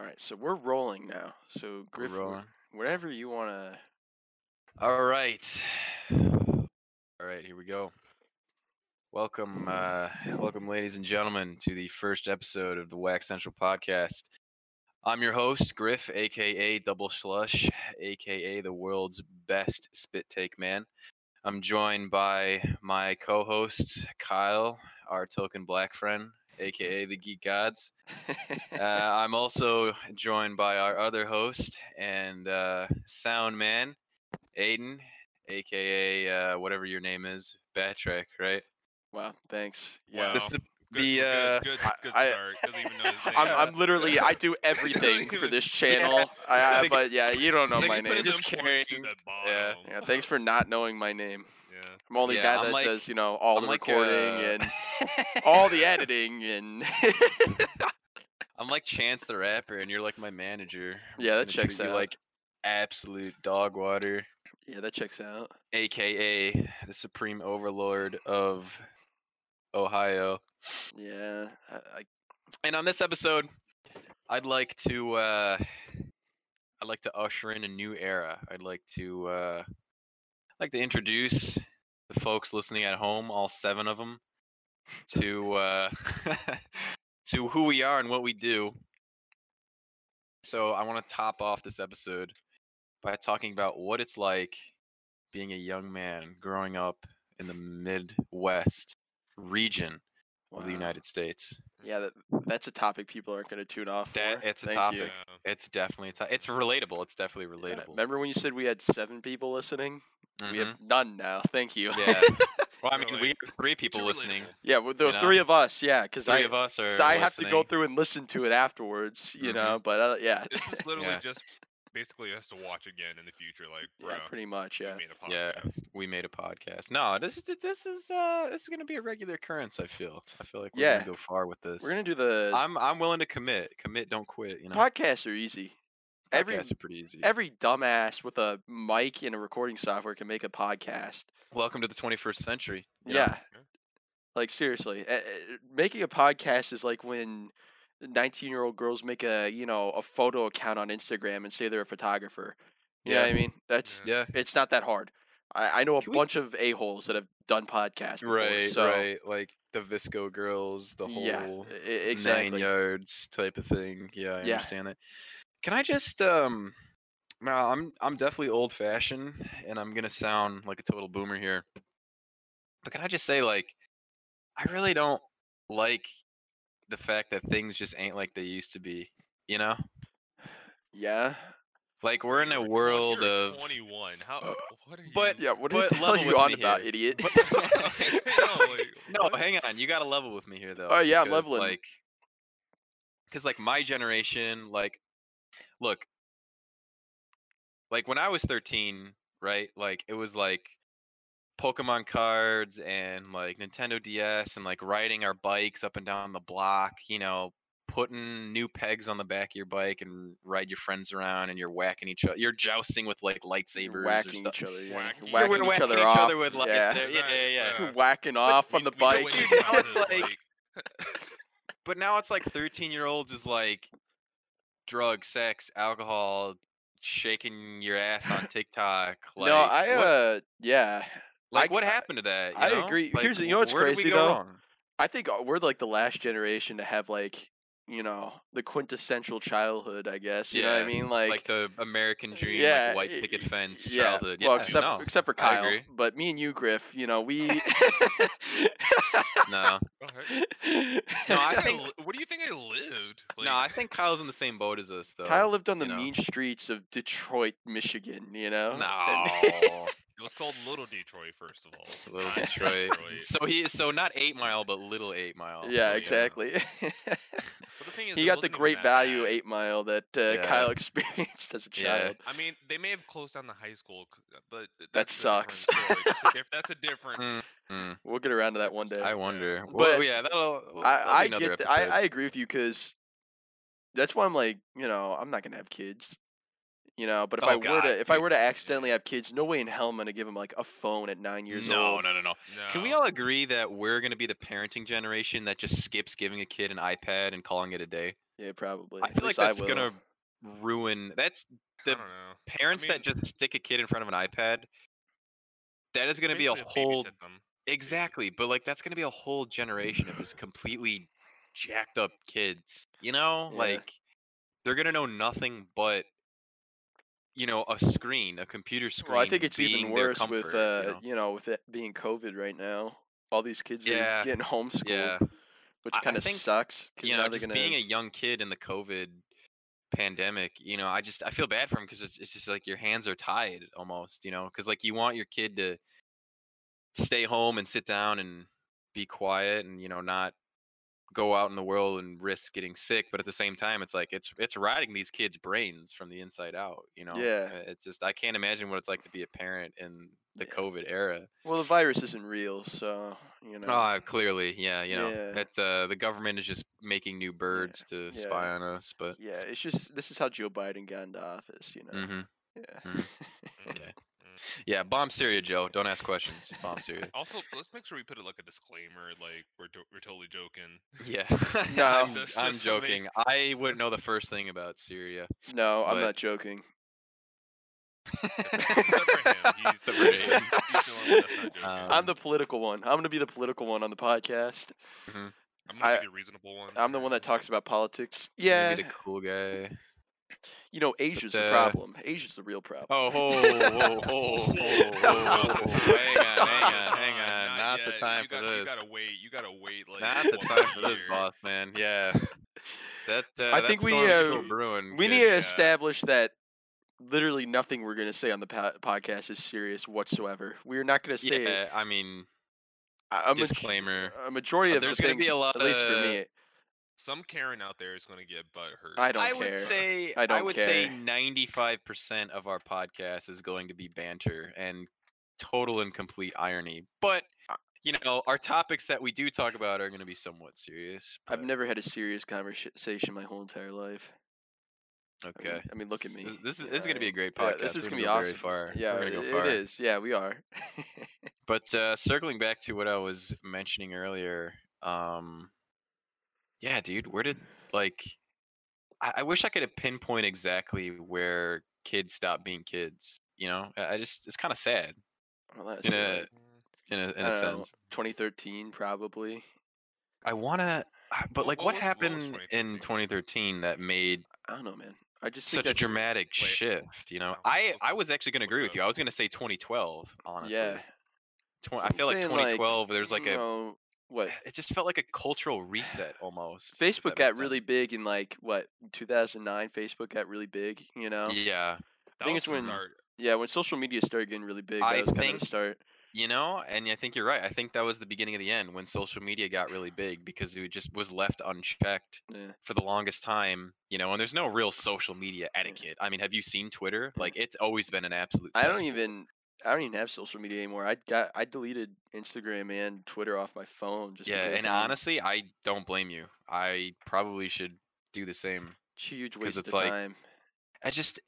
All right, so we're rolling now. So Griff, rolling. whatever you want to. All right. All right, here we go. Welcome, uh, welcome, ladies and gentlemen, to the first episode of the Wax Central podcast. I'm your host, Griff, aka Double Slush, aka the world's best spit take man. I'm joined by my co-host Kyle, our token black friend, aka the Geek Gods. Uh, I'm also joined by our other host and uh, sound man, Aiden, aka uh, whatever your name is, Batrick, right? wow, thanks. Yeah. Wow. This is Good, the good, uh, good, I- good I- start. Doesn't even know his name. I'm, I'm literally I do everything for this channel. I, I, but yeah, you don't know my can put name. just carrying- yeah. Yeah, thanks for not knowing my name. Yeah. I'm only Yeah, guy I'm that like- does you know all I'm the like, recording uh, and all the editing and. I'm like Chance the Rapper, and you're like my manager. I'm Yeah, that checks out. like absolute dog water, yeah, that checks out. aka the supreme overlord of Ohio. Yeah, I, I, And on this episode, I'd like to uh I'd like to usher in a new era. I'd like to uh like to introduce the folks listening at home, all seven of them, to uh to who we are and what we do. So I want to top off this episode by talking about what it's like being a young man growing up in the Midwest region of the. United States. Yeah, that, that's a topic people aren't going to tune off That- for. it's a Thank topic. You. Yeah. It's definitely it's, it's relatable. It's definitely Yeah, relatable. Remember when you said we had seven people listening? We Mhm. have none now. Thank you. Yeah. Well, I mean, like, we have three people too listening. relatable. yeah, well, the You know? three of us. Yeah, because Three I, of us are. so I have to go through and listen to it afterwards. You Mhm. know, but uh, yeah, This is literally Yeah. just basically has to watch again in the future. Like, yeah, bro, pretty much. we Yeah. made a Yeah. We made a podcast. No, this is this is uh this is gonna be a regular occurrence. I feel. I feel like we're Yeah. gonna go far with this. We're gonna do the I'm I'm willing to commit. Commit, don't quit. You know. podcasts are easy. Every Podcasts are pretty easy. every dumbass with a mic and a recording software can make a podcast. Welcome to the 21st century. you know? Yeah. Like seriously, making a podcast is like when 19-year-old girls make a, you know, a photo account on Instagram and say they're a photographer. You know what I mean? That's Yeah. it's not that hard. I, I know a Can we- bunch of a-holes that have done podcasts before. Right. so right. Like the VSCO girls, the whole yeah, e- nine yards type of thing. Yeah, I Yeah. understand that. Can I just um now I'm I'm definitely old fashioned and I'm gonna sound like a total boomer here. But can I just say like I really don't like the fact that things just ain't like they used to be, you know? Yeah. Like we're in a world you're of 21. How? Uh, what are you? but- Yeah, what the But hell are level you on about, here. idiot? But- no, like, No, hang on. You got to level with me here, though. Oh, yeah, I'm because, leveling. Like, because like my generation, like, look, like when I was 13, right? Like it was like Pokemon cards and like Nintendo DS and like riding our bikes up and down the block. You know, putting new pegs on the back of your bike and ride your friends around, and you're whacking each other. You're jousting with like lightsabers or whacking stuff. each other. Yeah. Whacking- You're You're Whacking, whacking each other each off. other with yeah. lightsabers. Yeah, yeah, yeah. Yeah. Whacking off on the bike. you now it's like- like- but now it's like 13 year olds is like drug, sex, alcohol, shaking your ass on TikTok. Like, no, I what, uh, yeah, like I- what happened to that? you I know? agree. Like, Here's you know what's where did we crazy, go though? wrong? I think uh, we're like the last generation to have like, you know, the quintessential childhood. I guess you know what I mean. Like, Like, the American dream, yeah, like white picket fence yeah. childhood. Well, yeah, except no, except for I Kyle, agree. but me and you, Griff, you know, we. no, Go. No, I What do you think- What do you think I lived? no. I think Kyle's in the same boat as us, though. Kyle lived on the you know. mean streets of Detroit, Michigan. You know. No, And- it was called Little Detroit, first of all. little not Detroit. So he, so not Eight Mile, but Little Eight Mile. yeah, yeah. exactly. But the thing is, he got the great value bad. eight mile that uh, Yeah. Kyle experienced as a child. Yeah. child. I mean, they may have closed down the high school, but th- That that's a different sucks. if That's a, diff- different. Mm, mm. We'll get around to that one day. I wonder. But well, yeah, that'll. that'll I, I get. th- I. I agree with you because that's why I'm like, you know, I'm not gonna have kids. You know, but if Oh, I were to, if I were to accidentally have kids, no way in hell I'm gonna give them like a phone at nine years no, old. no, no, no. No. Can we all agree that we're going to be the parenting generation that just skips giving a kid an iPad and calling it a day? Yeah, probably. I feel like that's gonna ruin. That's the I parents mean- that just stick a kid in front of an iPad. That is gonna be a whole exactly, but like that's gonna be a whole generation of just completely jacked up kids. You know, Yeah. like they're gonna know nothing but you know a screen, a computer screen. Well, I think it's even worse with uh, you know? you know, with it being COVID right now. All these kids Yeah. are getting homeschooled, yeah. which kind of sucks. you know, just gonna, being a young kid in the COVID pandemic, you know, I just I feel bad for him because it's, it's just like your hands are tied almost, you know, because like you want your kid to stay home and sit down and be quiet and you know not go out in the world and risk getting sick, but at the same time, it's like it's it's rotting these kids' brains from the inside out, you know. Yeah. It's just I can't imagine what it's like to be a parent in the Yeah. COVID era. well, the virus isn't real, so you know. Oh, clearly, yeah, you know, Yeah. it's uh, the government is just making new birds to spy on us, but yeah, it's just this is how Joe Biden got into office, you know. hmm Yeah. Mhm. Mm, yeah. Yeah, bomb Syria, Joe. Don't ask questions, just bomb Syria. Also, let's make sure we put it like a disclaimer, like we're do- we're totally joking. Yeah, No. I'm, Just- I'm just so they- joking. I wouldn't know the first thing about Syria. no, I'm not joking. Except for him, he's, Except for he's, him. he's the one that's not joking. Um, I'm the political one. I'm gonna be the political one on the podcast. I'm gonna I- be the reasonable one. I'm the one that talks about politics. I'm Yeah, be the cool guy. You know, Asia's the uh, problem. Asia's the real problem. Oh, ho, ho, ho, ho, ho, ho. hang on, hang on, hang on. Not the time you for got, You this. gotta wait. You gotta wait. Like Not the time for this, boss man. Yeah, that. Uh, I that think we, storm's uh, brewing. we kid. need to establish that literally nothing we're gonna say on the po- podcast is serious whatsoever. We're not gonna say Yeah, I mean, a, a, maj- disclaimer. a majority of there's the gonna things, be a lot at least for of- me. Some Karen out there is gonna get butt hurt. I don't I care. would say I don't would say 95% of our podcast is going to be banter and total and complete irony. But you know, our topics that we do talk about are going to be somewhat serious. I've never had a serious conversation my whole entire life. I mean- Okay. I mean, look at me. This is you this is going to be a great yeah, podcast. this is gonna be go very awesome. Far. Yeah, We're gonna go far. it is. Yeah, we are. But uh, circling back to what I was mentioning earlier, um, yeah, dude, where did like? I, I wish I could have pinpoint exactly where kids stop being kids. You know, I I just it's kind of sad well, in a uh, in a in I a know, sense. 2013 probably. I want to, but like, what what was- what was happened in 2013? 2013 that made I don't know, man. I just think such a dramatic Wait, shift? You know, I I was actually to agree with you. I was to say 2012. Honestly, Yeah. Tw- So I feel like saying, 2012. there's like a know, what it just felt like a cultural reset almost. Facebook got really sense. big in like what 2009. Facebook got really big. You know. Yeah, That think it's when- start. Yeah, when social media started getting really big, that I was kind of think- the start. you know, and I think you're right. I think that was the beginning of the end when social media got really big because it just was left unchecked Yeah. for the longest time. You know, and there's no real social media etiquette. I mean, have you seen Twitter? Like, it's always been an absolute. I don't even. I don't even have social media anymore. I got. I deleted Instagram and Twitter off my phone. Just Yeah, and I mean, honestly, I don't blame you. I probably should do the same. it's a waste it's of like, time. I just,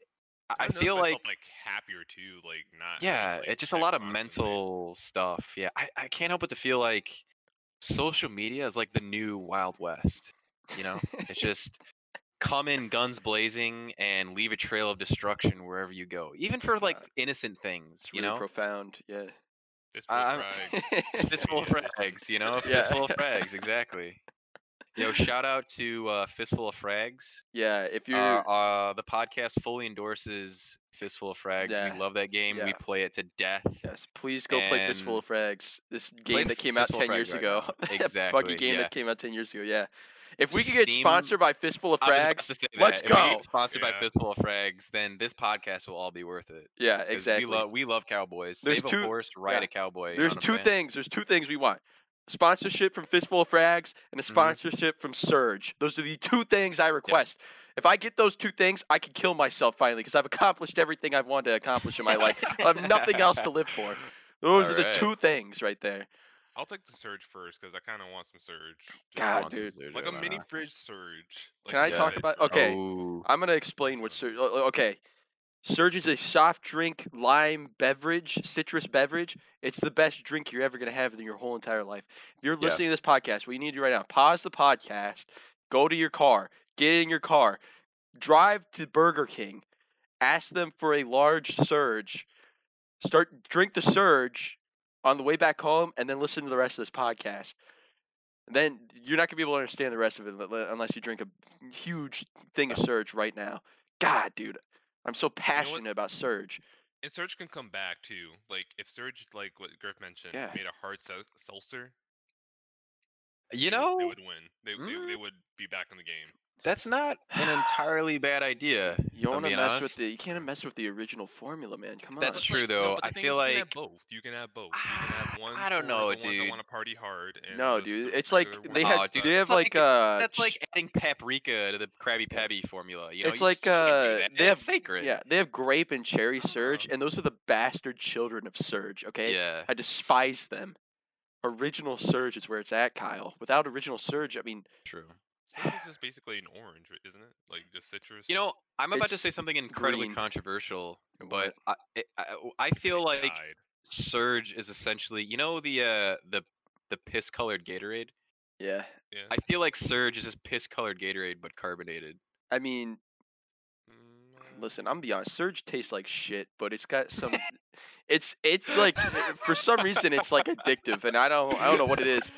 I- I don't know if feel like, felt, like happier too, like not. yeah, like, it's just a lot of mental stuff. Yeah, I, I can't help but to feel like social media is like the new Wild West. You know, it's just come in guns blazing and leave a trail of destruction wherever you go, even for like innocent things. It's you really know, profound. Yeah. Fistful I'm- of frags. fistful of frags. You know, a Yeah. fistful of frags. Exactly. Yo, shout out to uh, Fistful of Frags. yeah. If you're. Uh, uh, the podcast fully endorses Fistful of Frags. Yeah. We love that game. We play it to death. Yes, please go play Fistful of Frags. This game that came out ten years right ago. now. That Exactly, Buggy game yeah. that came out ten years ago. Yeah. If we could get Steam- sponsored by Fistful of I was about Frags, let's that. If we go. get sponsored by Fistful of Frags, then this podcast will all be worth it. Yeah, exactly. We love we love cowboys. There's Save two- a horse, ride yeah. a cowboy. There's two man. things. There's two things we want: sponsorship from Fistful of Frags and a Mhm. sponsorship from Surge. Those are the two things I request. If I get those two things, I can kill myself finally because I've accomplished everything I've wanted to accomplish in my life. I have nothing else to live for. Those are the Alright. two things right there. I'll take the surge first because I kind of want some surge. Just God, Want some dude. Surge like right a mini fridge surge. Can I like talk that. about- okay. Oh, I'm gonna explain what Surge. Okay, Surge is a soft drink lime beverage, citrus beverage. It's the best drink you're ever gonna have in your whole entire life. If you're Yeah. listening to this podcast, what you need to do right now: pause the podcast, go to your car, get get in your car, drive to Burger King, ask them for a large surge, start drink the surge on the way back home, and then listen to the rest of this podcast. And then you're not gonna be able to understand the rest of it unless you drink a huge thing of surge right now. God, dude, I'm so passionate about surge. And Surge can come back too. Like if Surge, like what Griff mentioned, Yeah. made a hard sel- seltzer, You they would- know, they would win. They, they, they Mm. would be back in the game. That's not an entirely bad idea. You want to mess honest. with the you can't mess with the original formula, man. Come on. That's true, like, though. No, I feel is you can like- have both. You can have both. You can have one. I don't know, the ones that dude. want to party hard. And No, dude. It's like they ones had Oh, dude, they have like- like uh That's like adding paprika to the Krabby Patty formula. You know, It's you like, just can't do uh, that. they It's have- sacred. yeah, they have grape and cherry surge, Oh. and those are the bastard children of surge. Okay, Yeah. I despise them. Original surge is where it's at, Kyle. Without original surge, I mean, True. Surge is just basically an orange, isn't it? Like just citrus. You know, I'm about to say something incredibly green. controversial, but I, I, I feel like. Surge is essentially, you know, the uh, the the piss colored Gatorade. yeah. Yeah. I feel like Surge is just piss colored Gatorade but carbonated. I mean, listen, I'm gonna be honest. Surge tastes like shit, but it's got some. it's it's like for some reason it's like addictive, and I don't I don't know what it is.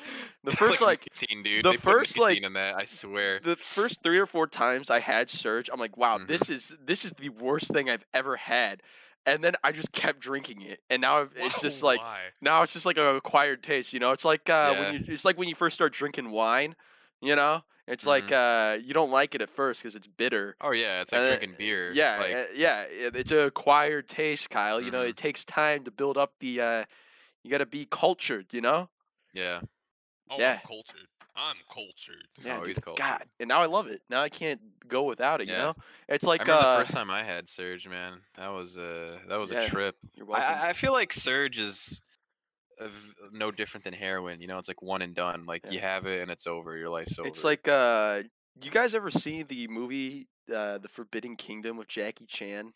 The It's first like nicotine, dude. the They first, like- in that, I swear. the first three or four times I had Surge, I'm like, wow, Mhm. this is this is the worst thing I've ever had. And then I just kept drinking it, and now I've- it's just like why? now it's just like a acquired taste. You know, it's like uh, Yeah. when you it's like when you first start drinking wine. You know, it's like Mm-hmm. uh, you don't like it at first because it's bitter. Oh yeah, it's like and then- drinking beer. Yeah, like, uh, yeah, it's a acquired taste, Kyle. You know, Mhm. it takes time to build up the. Uh, you got to be cultured. You know. yeah. Oh, yeah. I'm cultured. I'm cultured. Yeah, Oh, he's dude, cultured. God, and now I love it. Now I can't go without it. You Yeah. know, it's like I uh, the first time I had Surge, man. That was uh that was Yeah, a trip. you're I- welcome. I, I feel like Surge is v- no different than heroin. You know, it's like one and done. Like Yeah. you have it and it's over. Your life's over. It's like uh you guys ever seen the movie uh The Forbidden Kingdom with Jackie Chan?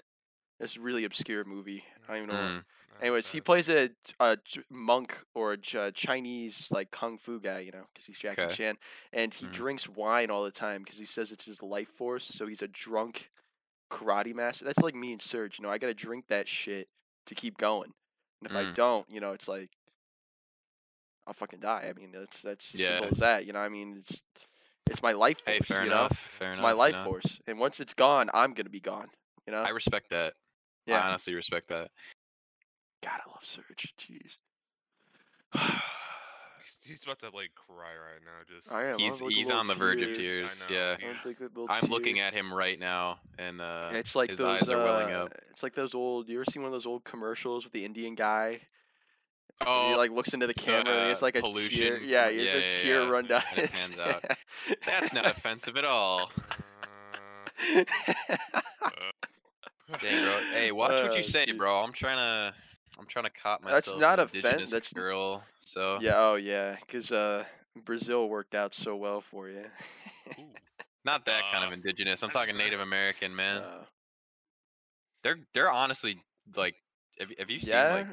It's a really obscure movie. I don't even know. Mm, Anyways, he plays a, a monk or a Chinese like kung fu guy, you know, because he's Jackie Okay. Chan, and he Mhm. drinks wine all the time because he says it's his life force. So he's a drunk karate master. That's like me and Surge. You know, I gotta drink that shit to keep going, and if I Mm. don't, you know, it's like I'll fucking die. I mean, that's that's as Yeah. simple as that. You know, I mean, it's it's my life force. hey, fair you enough. know, Fair it's enough. my life know? force, and once it's gone, I'm gonna be gone. You know, I respect that. I yeah. honestly respect that. God, I love Surge. Jeez. He's, he's about to like cry right now. Just. I am. He's like he's on the verge of tears. Yeah. Yeah. I'm like a little I'm looking at him right now, and uh, It's like his those. eyes are welling uh, up. It's like those old. You ever seen one of those old commercials with the Indian guy? Oh, he like looks into the camera. and it's uh, like a tear. pollution. Yeah, he has Yeah, a yeah, tear yeah. run down. His- out. that's not offensive at all. Uh, Dang, bro. Hey, watch what Uh, you say, dude. bro. I'm trying to, I'm trying to cop myself. That's not an offen- indigenous that's- girl. So yeah. Oh yeah. Because uh, Brazil worked out so well for you. not that kind of Uh, indigenous. I'm talking Native American, man. Uh, they're they're honestly like, have, you- have you seen yeah. like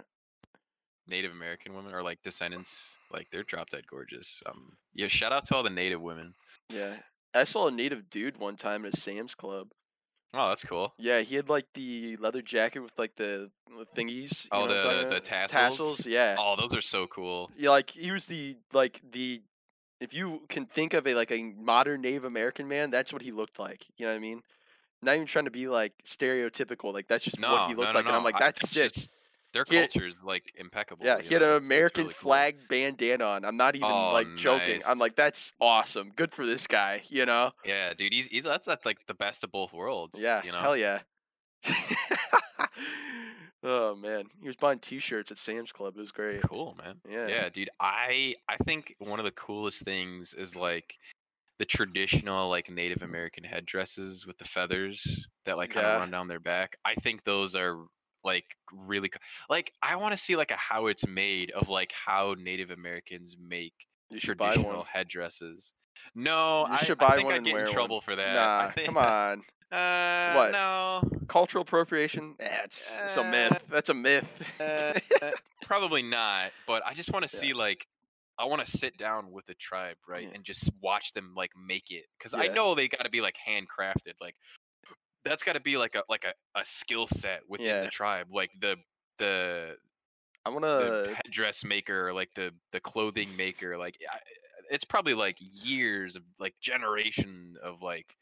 Native American women or like descendants? Like they're drop dead gorgeous. Um, yeah. Shout out to all the Native women. yeah. I saw a native dude one time at a Sam's Club. Oh, that's cool. Yeah, he had like the leather jacket with like the, thingies. Oh, know what I'm talking the- the tassels? Tassels, yeah. Oh, those are so cool. Yeah, like he was the like the if you can think of a like a modern Native American man, that's what he looked like. You know what I mean? Not even trying to be like stereotypical. Like that's just No, what he looked no, like, and I'm like, that's sick. just- Their had- culture is like impeccable. yeah, he had know, an American really cool. flag bandana on. I'm not even Oh, like joking. I'm like, that's awesome. Good for this guy. You know? Yeah, dude, he's, he's that's, that's like the best of both worlds. Yeah. you know. Hell yeah. oh man, he was buying T-shirts at Sam's Club. It was great. Cool, man. Yeah. Yeah, dude. I I think one of the coolest things is like the traditional like Native American headdresses with the feathers that like kind of Yeah. run down their back. I think those are like really like I want to see like a how it's made of like how Native Americans make traditional one. headresses. No, You I, should I buy think one I'd and get wear in one. for that. Nah, I think, come on. Uh, What? No, Cultural appropriation? Eh, it's, it's a myth. That's a myth. uh, probably not. But I just want to Yeah. see like I want to sit down with the tribe, right, Yeah. and just watch them like make it because I know they got to be like handcrafted. Like that's got to be like a like a, a skill set within Yeah. the tribe, like the the I want to. headdress maker, like the the clothing maker. Like it's probably like years of like generation of like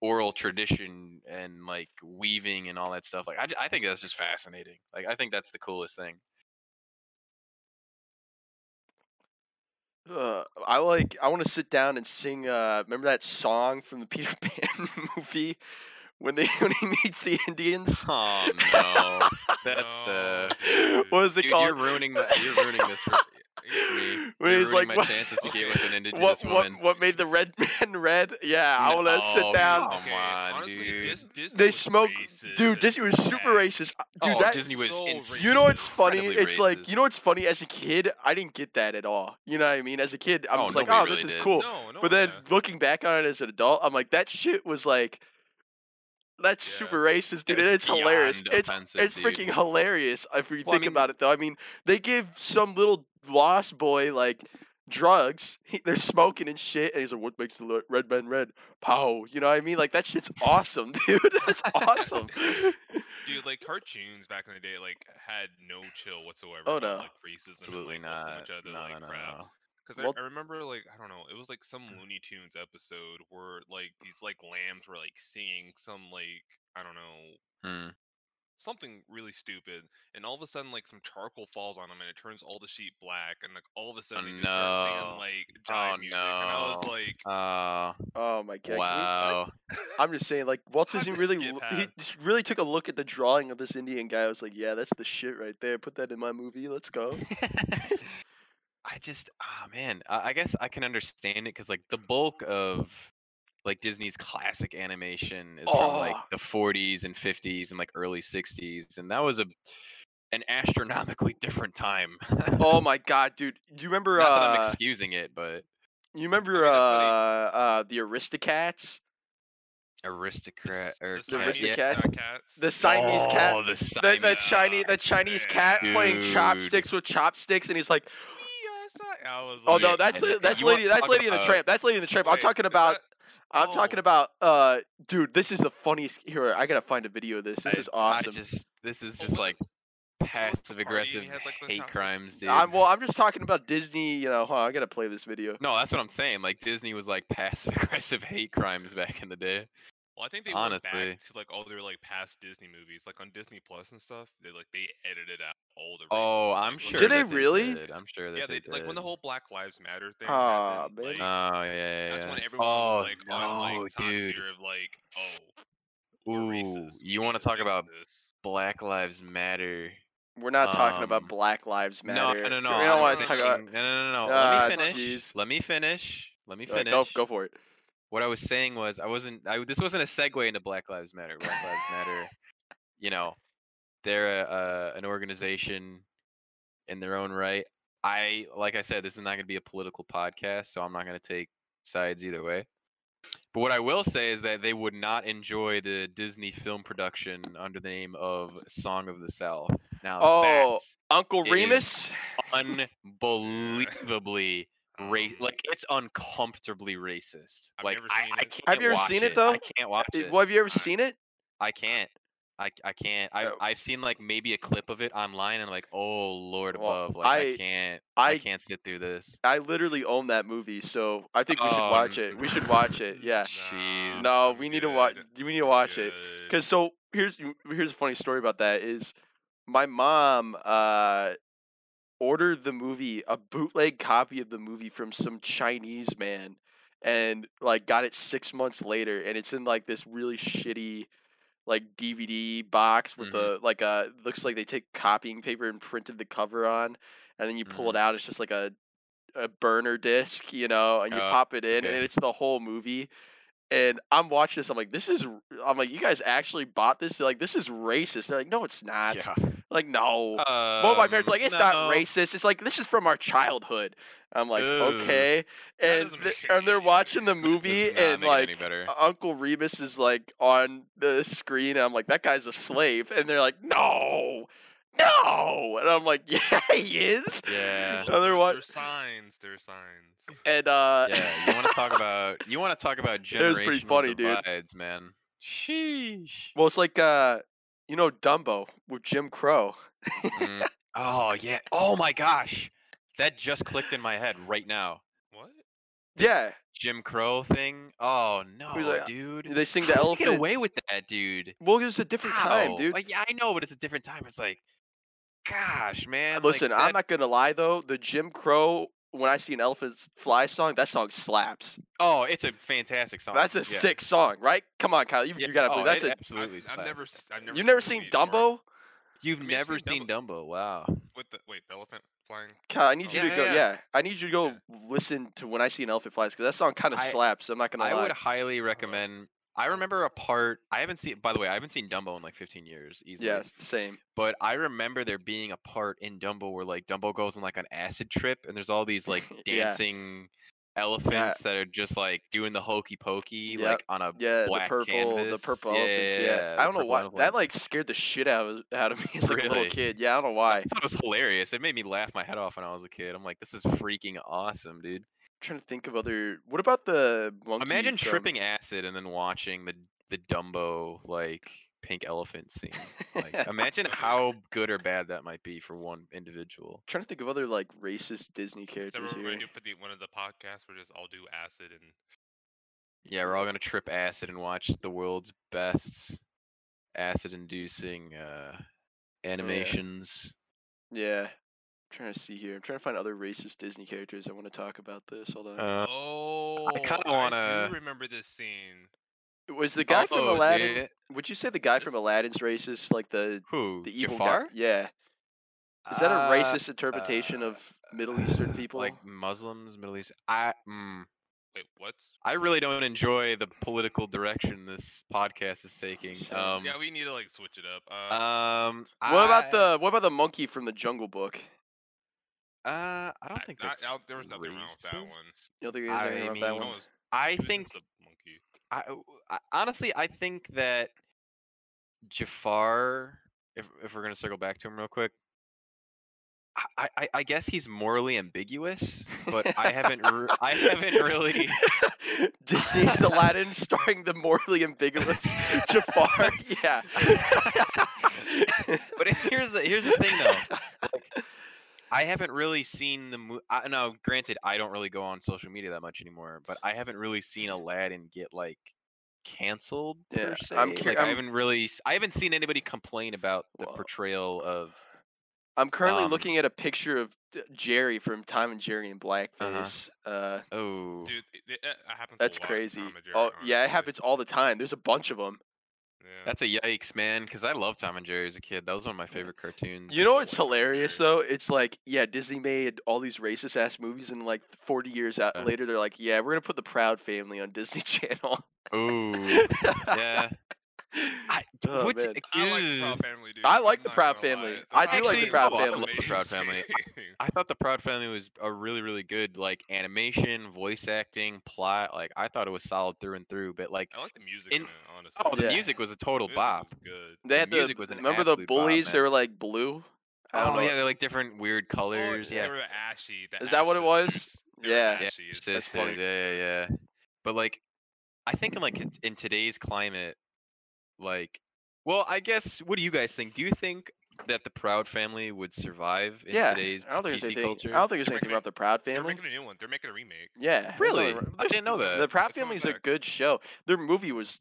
oral tradition and like weaving and all that stuff. Like I, I think that's just fascinating. Like I think that's the coolest thing. Uh, I like. I want to sit down and sing. Uh, remember that song from the Peter Pan movie when they when he meets the Indians? Oh no, that's uh. No, what is it Dude, called? you're ruining the, you're ruining this for, for me. When you're he's like, my what- chances to get with an indigenous what what woman. what made the red man red? Yeah, I want to sit No, down. Come on, honestly, dude. Dis- Disney They was smoke, dude. Disney was super heck. racist, Uh, dude. oh, that Disney was so insane. you know what's funny? incredibly It's like you know what's funny. As a kid, I didn't get that at all. You know what I mean? As a kid, I'm Oh, just like, nobody oh, this is did. cool. No, no, But then yeah. looking back on it as an adult, I'm like, that shit was like, that's Yeah. super racist, dude. It's it's hilarious. It's it's dude. freaking hilarious if you Well, I think mean- about it, though. I mean, they give some little lost boy like drugs. He, they're smoking and shit, and he's like, "What makes the red man red?" Pow. You know what I mean? Like that shit's awesome, dude. That's awesome. Dude, like cartoons back in the day, like had no chill oh, whatsoever. Oh, about, no. like racism Absolutely and, like, not. Uh, other, No, like, no, no, crap. no. Because Well- I, I remember, like, I don't know, it was like some Looney Tunes episode where like these like lambs were like singing some like I don't know Hmm. something really stupid, and all of a sudden like some charcoal falls on them and it turns all the sheep black, and like all of a sudden they just start no. singing like jive Oh, music, and I was no. like, Uh, Oh my god. can we- wow. I'm just saying, like Walt How Disney really, this l- get he really took a look at the drawing of this Indian guy. I was like, yeah, that's the shit right there. Put that in my movie. Let's go. I just, ah, man, I, I guess I can understand it because like the bulk of like Disney's classic animation is from like Oh. the 40s and 50s and like early 60s, and that was a an astronomically different time. oh my god, dude. Do you remember? Not that I'm Uh, excusing it, but you remember uh, uh, the Aristocats? aristocrat the, or the The cat- Siamese yeah. Aristocats? The Siamese cat. Oh, the The, the Chinese, the Chinese cat playing chopsticks with chopsticks, and he's like, Yes, I, I was "Oh like, no, that's and that's lady, that's Lady in the about- Tramp. That's Lady in the Tramp. I'm talking about. that- I'm talking oh. about. Uh, dude, this is the funniest. Here, I gotta find a video of this. This I- is awesome. I just this is Oh, just like passive aggressive had, like, hate chopsticks? crimes, dude. I'm well. I'm just talking about Disney. You know, hold on, I gotta play this video. No, that's what I'm saying. Like Disney was like passive aggressive hate crimes back in the day. Well, I think they went back to like all their like past Disney movies, like on Disney Plus and stuff. They like they edited out all the. Oh, racism, I'm like, sure. Did that they really? did. I'm sure that Yeah, they, they, like when the whole Black Lives Matter thing Aw, happened. man. Like, Oh yeah, yeah. that's when everyone oh, was like on like top dude. tier of like, oh, Ooh, racist. you want to talk fix about. Black Lives Matter? We're not talking about Um, Black Lives Matter. No, no, no. We I'm don't want to talk about. No, no, no, no. Ah, Let me finish. jeez. Let me finish. Let me All right, finish. go, go for it. What I was saying was I wasn't. I, this wasn't a segue into Black Lives Matter. Black Lives Matter. You know, they're a, a, an organization in their own right. I like I said, this is not going to be a political podcast, so I'm not going to take sides either way. But what I will say is that they would not enjoy the Disney film production under the name of Song of the South. Now Oh, Uncle Remus. unbelievably ra- Um, like it's uncomfortably racist. I've like never I, seen I it. can't. Have you ever watch seen it, I though? can't watch Uh, it. Well, have you ever seen it? I can't. I, I can't. I've, Uh, I've seen like maybe a clip of it online and I'm like, oh Lord Well, above, like I, I- can't. I, I can't sit through this. I literally own that movie, so I think we should Oh, watch it. We should watch it. Yeah. Jeez. No, we need to watch. We need to watch it. Cause so here's here's a funny story about that is my mom uh ordered the movie a bootleg copy of the movie from some Chinese man and like got it six months later and it's in like this really shitty like DVD box with Mhm. a like a looks like they take copying paper and printed the cover on and then you pull it out it's just like a a burner disc you know and you Oh, pop it in and it's the whole movie and I'm watching this. I'm like, this is. I'm like, you guys actually bought this? They're like, this is racist. They're like, no, it's not. Yeah. Like, no. Well, my parents are like, Um, it's not racist. It's like this is from our childhood. I'm like, Ooh. okay, and th- and they're watching the movie, and make it any like. Uncle Remus is like on the screen, and I'm like, that guy's a slave, and they're like, no, no, and I'm like, yeah, he is. Yeah. Well, Other there- There's signs. There's signs. And uh, Yeah, you want to talk about you want to talk about It was pretty funny, dude. divides, man. Sheesh. well, it's like uh, you know, Dumbo with Jim Crow. Mm. Oh yeah. Oh my gosh, that just clicked in my head right now. What? Yeah, Jim Crow thing. Oh no, like, dude. they sing the How you elephant. Get away with that, dude. Well, it was a different time, dude. Like, yeah, I know, but it's a different time. It's like, gosh, man. like, Listen, I'm that- not gonna lie though. The Jim Crow "When I See an Elephant Fly" song, that song slaps. Oh, it's a fantastic song. That's a yeah. sick song, right? Come on, Kyle. You, Yeah, you gotta oh, believe that's it a. absolutely. I've, I've never. s- I've never. You've never the seen movie, nor- Dumbo? You've I mean, I've never seen seen Dumbo. Wow. With the wait, the elephant flying. Kyle, I need oh, you Yeah, to go. yeah. Yeah, I need you to go Yeah. listen to "When I See an Elephant Flies" because that song kind of I- slaps. I'm not gonna I lie. would highly recommend. I remember a part. I haven't seen. By the way, I haven't seen Dumbo in like 15 years. Easily. Yeah, same. But I remember there being a part in Dumbo where like Dumbo goes on like an acid trip, and there's all these like Yeah. dancing elephants that are just like doing the hokey pokey Yep. like on a Yeah, the black purple, canvas. the purple Yeah, elephants. Yeah, yeah, I don't know why that like scared the shit out of out of me as like a little kid. Yeah, I don't know why. I thought it was hilarious. It made me laugh my head off when I was a kid. I'm like, this is freaking awesome, dude. Trying to think of other. What about the monkey? Imagine from- tripping acid and then watching the the Dumbo like pink elephant scene. Like, imagine how good or bad that might be for one individual. trying to think of other like racist Disney So characters we're gonna here. do for the one of the podcasts. We're just all do acid and Yeah, we're all gonna trip acid and watch the world's best acid-inducing uh, animations. Yeah, I'm trying to see here. I'm trying to find other racist Disney characters. I want to talk about this. Hold on. Uh, oh, I kinda wanna- remember this scene. Was the guy from oh, Aladdin? did- Would you say the guy from Aladdin's racist? Like the Who? the evil Jafar? guy? Yeah. Is that a Uh, racist interpretation uh, of Middle Eastern people? Like Muslims, Middle East. I mm, Wait, what? I really don't enjoy the political direction this podcast is taking. Um, yeah, we need to like switch it up. Uh, um, what about the what about the monkey from the Jungle Book? Uh, I don't I- think that's I- there was nothing wrong with that one. racist. You don't think there's anything I wrong with that one? it's- I think monkey. I, I honestly I think that Jafar, if if we're gonna circle back to him real quick, I, I, I guess he's morally ambiguous, but I haven't re- I haven't really. Disney's Aladdin starring the morally ambiguous Jafar. Yeah. But here's the here's the thing though, like I haven't really seen the movie. Now, granted, I don't really go on social media that much anymore, but I haven't really seen Aladdin get like canceled Yeah, per se. I'm cur- like, I haven't really s- I haven't seen anybody complain about the Well, portrayal of I'm currently Um, looking at a picture of Jerry from Tom and Jerry in Uh-huh. blackface. uh oh Dude, it, it, it happens. That's a lot crazy. Jerry, Oh, yeah, it happens all the time. There's a bunch of them. Yeah. That's a yikes, man. Because I love Tom and Jerry as a kid. That was one of my favorite cartoons. You know what's hilarious though? It's like, yeah, Disney made all these racist ass movies, and like 40 years out Uh. later, they're like, yeah, we're gonna put the Proud Family on Disney Channel. Ooh, yeah. I, Oh, what's- man. I like the. Proud Family, dude. I I'm like the Proud gonna lie. Family. The I do like the Proud Family. I love the Proud. Family. I thought the Proud Family was a really, really good like animation, voice acting, plot. Like I thought it was solid through and through. But like, I like the music In- in, it, honestly. oh, the Yeah. music was a total Music bop. good. They had the music was an remember the absolute bop, bullies? they were like blue. I don't Oh know. yeah, they're like different weird Oh, colors. they yeah, were ashy. the Is that what it was? sisters. They were Yeah. yeah, ashy. That's funny. Yeah, yeah, yeah. But like, I think in like in, in today's climate, like, well, I guess. What do you guys think? Do you think that the Proud Family would survive in yeah, today's I don't think PC anything. culture? I don't think there's They're anything making about the Proud family. They're making a new one. They're making a remake. Yeah, Really? I didn't know that. The Proud Family is a good show. Their movie was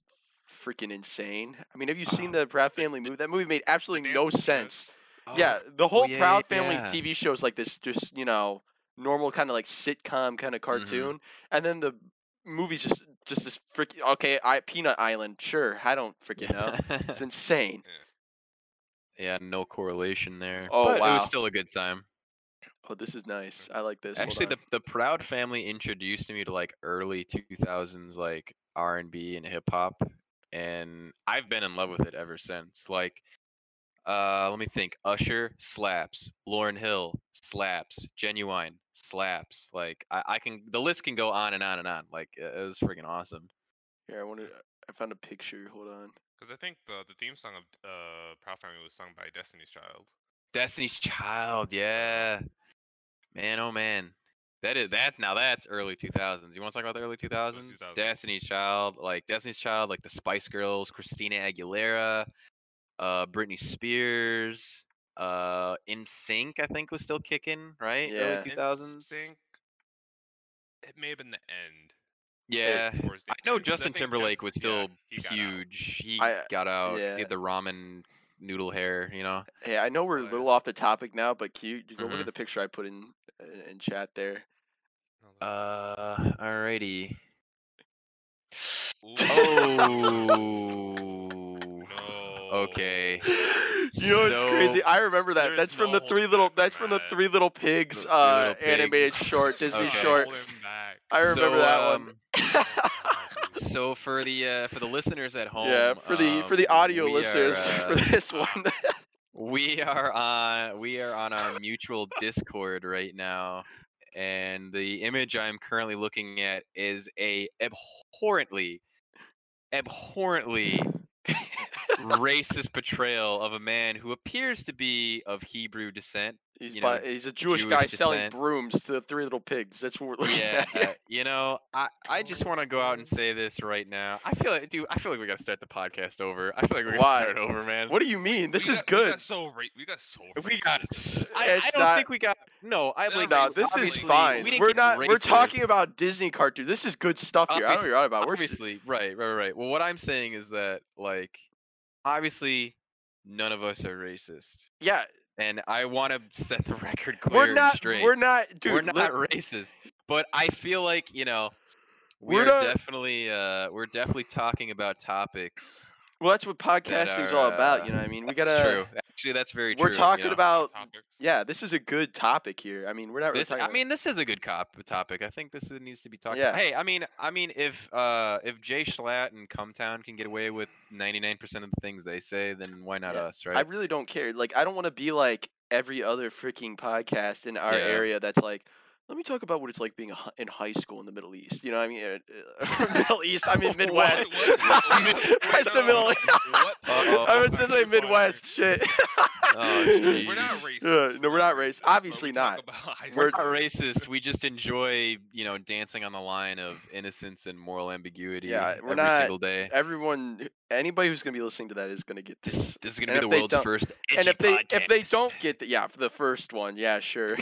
freaking insane. I mean, have you seen Oh, the Proud the- Family movie? That movie made absolutely no sense. Oh, Yeah, the whole yeah, Proud yeah, Family yeah. TV show is like this, just you know, normal kind of like sitcom kind of Mm-hmm. cartoon, and then the movie's just just this freaking okay. I Peanut Island, sure. I don't freaking know. It's insane. yeah, no correlation there. Oh, but it wow. was still a good time. Oh, this is nice. I like this. Actually, the the Proud Family introduced me to like early two thousands like R and B and hip hop, and I've been in love with it ever since. Like, uh, let me think. Usher slaps. Lauryn Hill slaps. Ginuwine slaps. Like, I, I can the list can go on and on and on. Like, it it was freaking awesome. Yeah, I wanted. I found a picture. Hold on. Because I think the the theme song of uh, Proud Family was sung by Destiny's Child. Destiny's Child, yeah. Man, oh man. That is that now that's early 2000s. You want to talk about the early 2000s? 2000s. Destiny's Child, like Destiny's Child, like the Spice Girls, Christina Aguilera, uh Britney Spears, uh NSYNC I think was still kicking, right? Yeah. Early 2000s. Think it may have been the end. Yeah. the I know Justin think Timberlake Just- was yeah, still he got huge. He I- got out. yeah. he had the ramen noodle hair, you know. Hey, I know we're a little off the topic now, but cute. you, go look Mhm. at the picture I put in uh, in chat there? Uh alrighty. Oh. Okay. You know it's crazy. So- I remember that. That's from no the three little. That's from the. Three Little Pigs Three uh, Little animated short, Disney Okay. short. Hold him back. I remember So, that one. um, dude. So for the uh, for the listeners at home, yeah, for the for the um, audio listeners are, for uh, this one. we are on we are on our mutual Discord right now, and the image I'm currently looking at is a abhorrently, abhorrently racist portrayal of a man who appears to be of Hebrew descent. he's you know, bu- he's a Jewish, Jewish guy selling brooms to the Three Little Pigs. That's what we're looking Yeah, at. uh, you know, I, I just want to go out and say this right now. I feel like, dude, I feel like we gotta start the podcast over. I feel like we gotta start over, man. what do you mean? This We is got- We good. got so ra- we got so. We got. I, I don't not- think we got. No, I No, like. No, this is fine. we didn't We're get not. We're talking about Disney cartoons. This is good stuff here. I don't know what you're on about. We're obviously right, right, right. Well, what I'm saying is that, like, obviously, none of us are racist, yeah. and I want to set the record clear We're not. and straight. We're not. Dude, we're not racist, but I feel like you know we We're not- definitely uh, we're definitely talking about topics. well, that's what podcasting's are, all about. uh, You know, what I mean, we That's gotta. true. Actually, that's very We're true. you talking know? about. Topics. Yeah, this is a good topic here. I mean, we're not. really this. talking I about- mean, this is a good cop topic. I think this needs to be talked. Yeah. about. Hey, I mean, I mean, if uh, if Jay Schlatt and Cumtown can get away with 99% of the things they say, then why not Yeah, us, right? I really don't care. Like, I don't want to be like every other freaking podcast in our Yeah. area that's like, let me talk about what it's like being a, hi- in high school in the Middle East. You know I mean? Uh, uh, Middle East. I mean What? Midwest. I said Middle East. What? Uh-oh. I would say Midwest. Shit. Oh, We're not racist. Yeah, no, we're not racist. but we Obviously not. We're not racist. We just enjoy, you know, dancing on the line of innocence and moral ambiguity Yeah, we're every not- single day. Everyone, anybody who's gonna be listening to that is gonna get This, this. this is gonna and be if the they world's don't- first and if they if they don't get the yeah for the first one yeah sure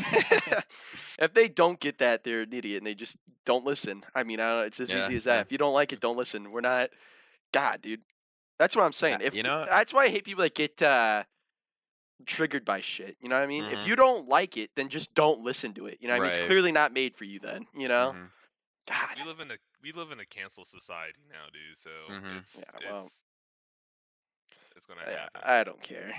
if they don't get that they're an idiot and they just don't listen i mean I don't, it's as Yeah, easy as that yeah. if you don't like it don't listen we're not god dude that's what i'm saying if you know- that's why i hate people that get uh triggered by shit you know what i mean Mhm. if you don't like it then just don't listen to it you know what i mean it's clearly not made for you then you know Mhm. god We live in a we live in a cancel society now, dude. So Mhm. it's Yeah, well, it's it's gonna I, happen. I don't care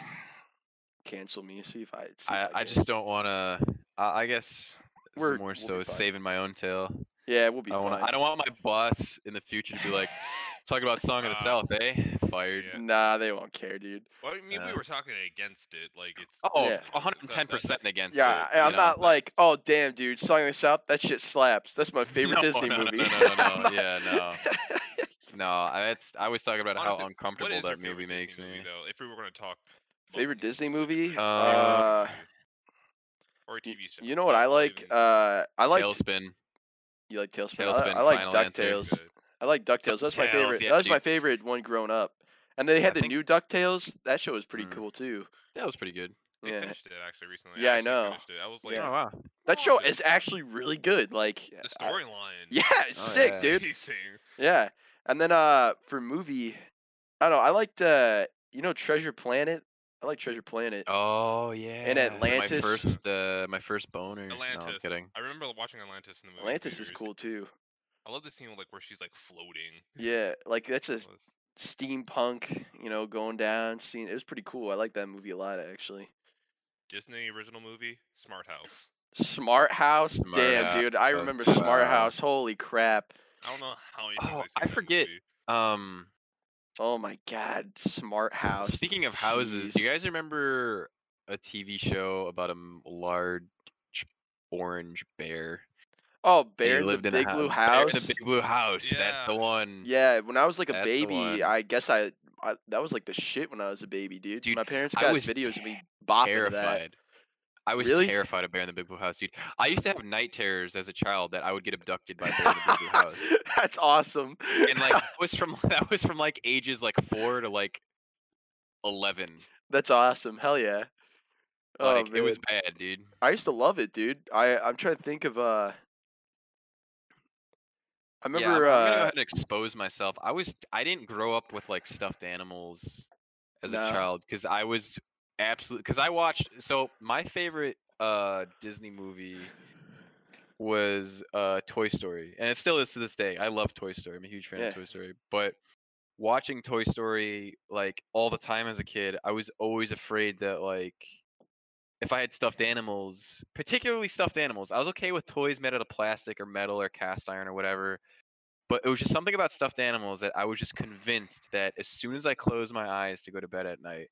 cancel me see if i see if I, I just don't want to. I I guess We're- more we'll so saving my own tail. yeah we'll be I don't, fine wanna, I don't want my boss in the future to be like, talking about Song of the South, eh? Fired. yeah. nah they won't care dude well, I mean, we uh, were talking against it. Like it's Oh, Yeah. 110% against Yeah, it. I- you I'm know? not like, oh damn, dude, Song of the South, that shit slaps. That's my favorite No, Disney no, no, movie. no, no, no, I'm yeah, no. No, I- that's I was talking about Honestly, how uncomfortable that movie makes Disney me. movie, though, if we were going to talk favorite Disney movie? Uh, Uh, or a y- TV show. you know what I like? Uh, I like TaleSpin. you like TaleSpin. TaleSpin, I, I like Ducktales. I like Ducktales. That's my DuckTales, favorite. yeah, that was my favorite one growing up. And they had I the think- new Ducktales. That show was pretty Mm. cool too. That was pretty good. They Yeah, finished it actually recently. Yeah, I actually know. finished it. I was like, Yeah. Oh wow. that show is actually really good. Like the storyline. yeah, it's Oh, sick, yeah. dude. Yeah, and then uh, for movie, I don't know. I liked uh, you know, Treasure Planet. I like Treasure Planet. Oh yeah. And Atlantis. My first, uh, my first boner. Atlantis. No, I'm kidding. I remember watching Atlantis in the movie. Atlantis is cool too. I love the scene like where she's like floating. Yeah, like that's a It was- steampunk, you know, going down scene. It was pretty cool. I like that movie a lot actually. Disney original movie, Smart House. Smart House, Smart damn House, dude, I remember Smart. House. Holy crap! I don't know how many times Oh, I've seen I that forget. movie. Um, Oh my god, Smart House. speaking of houses, do Jeez. you guys remember a TV show about a large orange bear? Oh, Bear he in the lived in a Big hou- Blue Bear House. in the Big Blue House. That's the Yeah. one. Yeah, when I was like a That's baby. I guess I, I that was like the shit when I was a baby, dude. Dude, My parents got was videos of me bopping into that. I was Really? terrified of Bear in the Big Blue House, dude. I used to have night terrors as a child that I would get abducted by Bear in the Big Blue House. That's awesome. and like that was from that was from like ages like four to like eleven. That's awesome. Hell yeah. Oh, Like it was bad, dude. I used to love it, dude. I I'm trying to think of uh. I yeah, remember. I'm, I'm gonna go uh, ahead and expose myself. I was I didn't grow up with like stuffed animals as No. a child because I was absolutely because I watched. So my favorite uh Disney movie was uh Toy Story, and it still is to this day. I love Toy Story. I'm a huge fan Yeah. of Toy Story, but watching Toy Story like all the time as a kid, I was always afraid that like if I had stuffed animals, particularly stuffed animals, I was okay with toys made out of plastic or metal or cast iron or whatever. But it was just something about stuffed animals that I was just convinced that as soon as I closed my eyes to go to bed at night,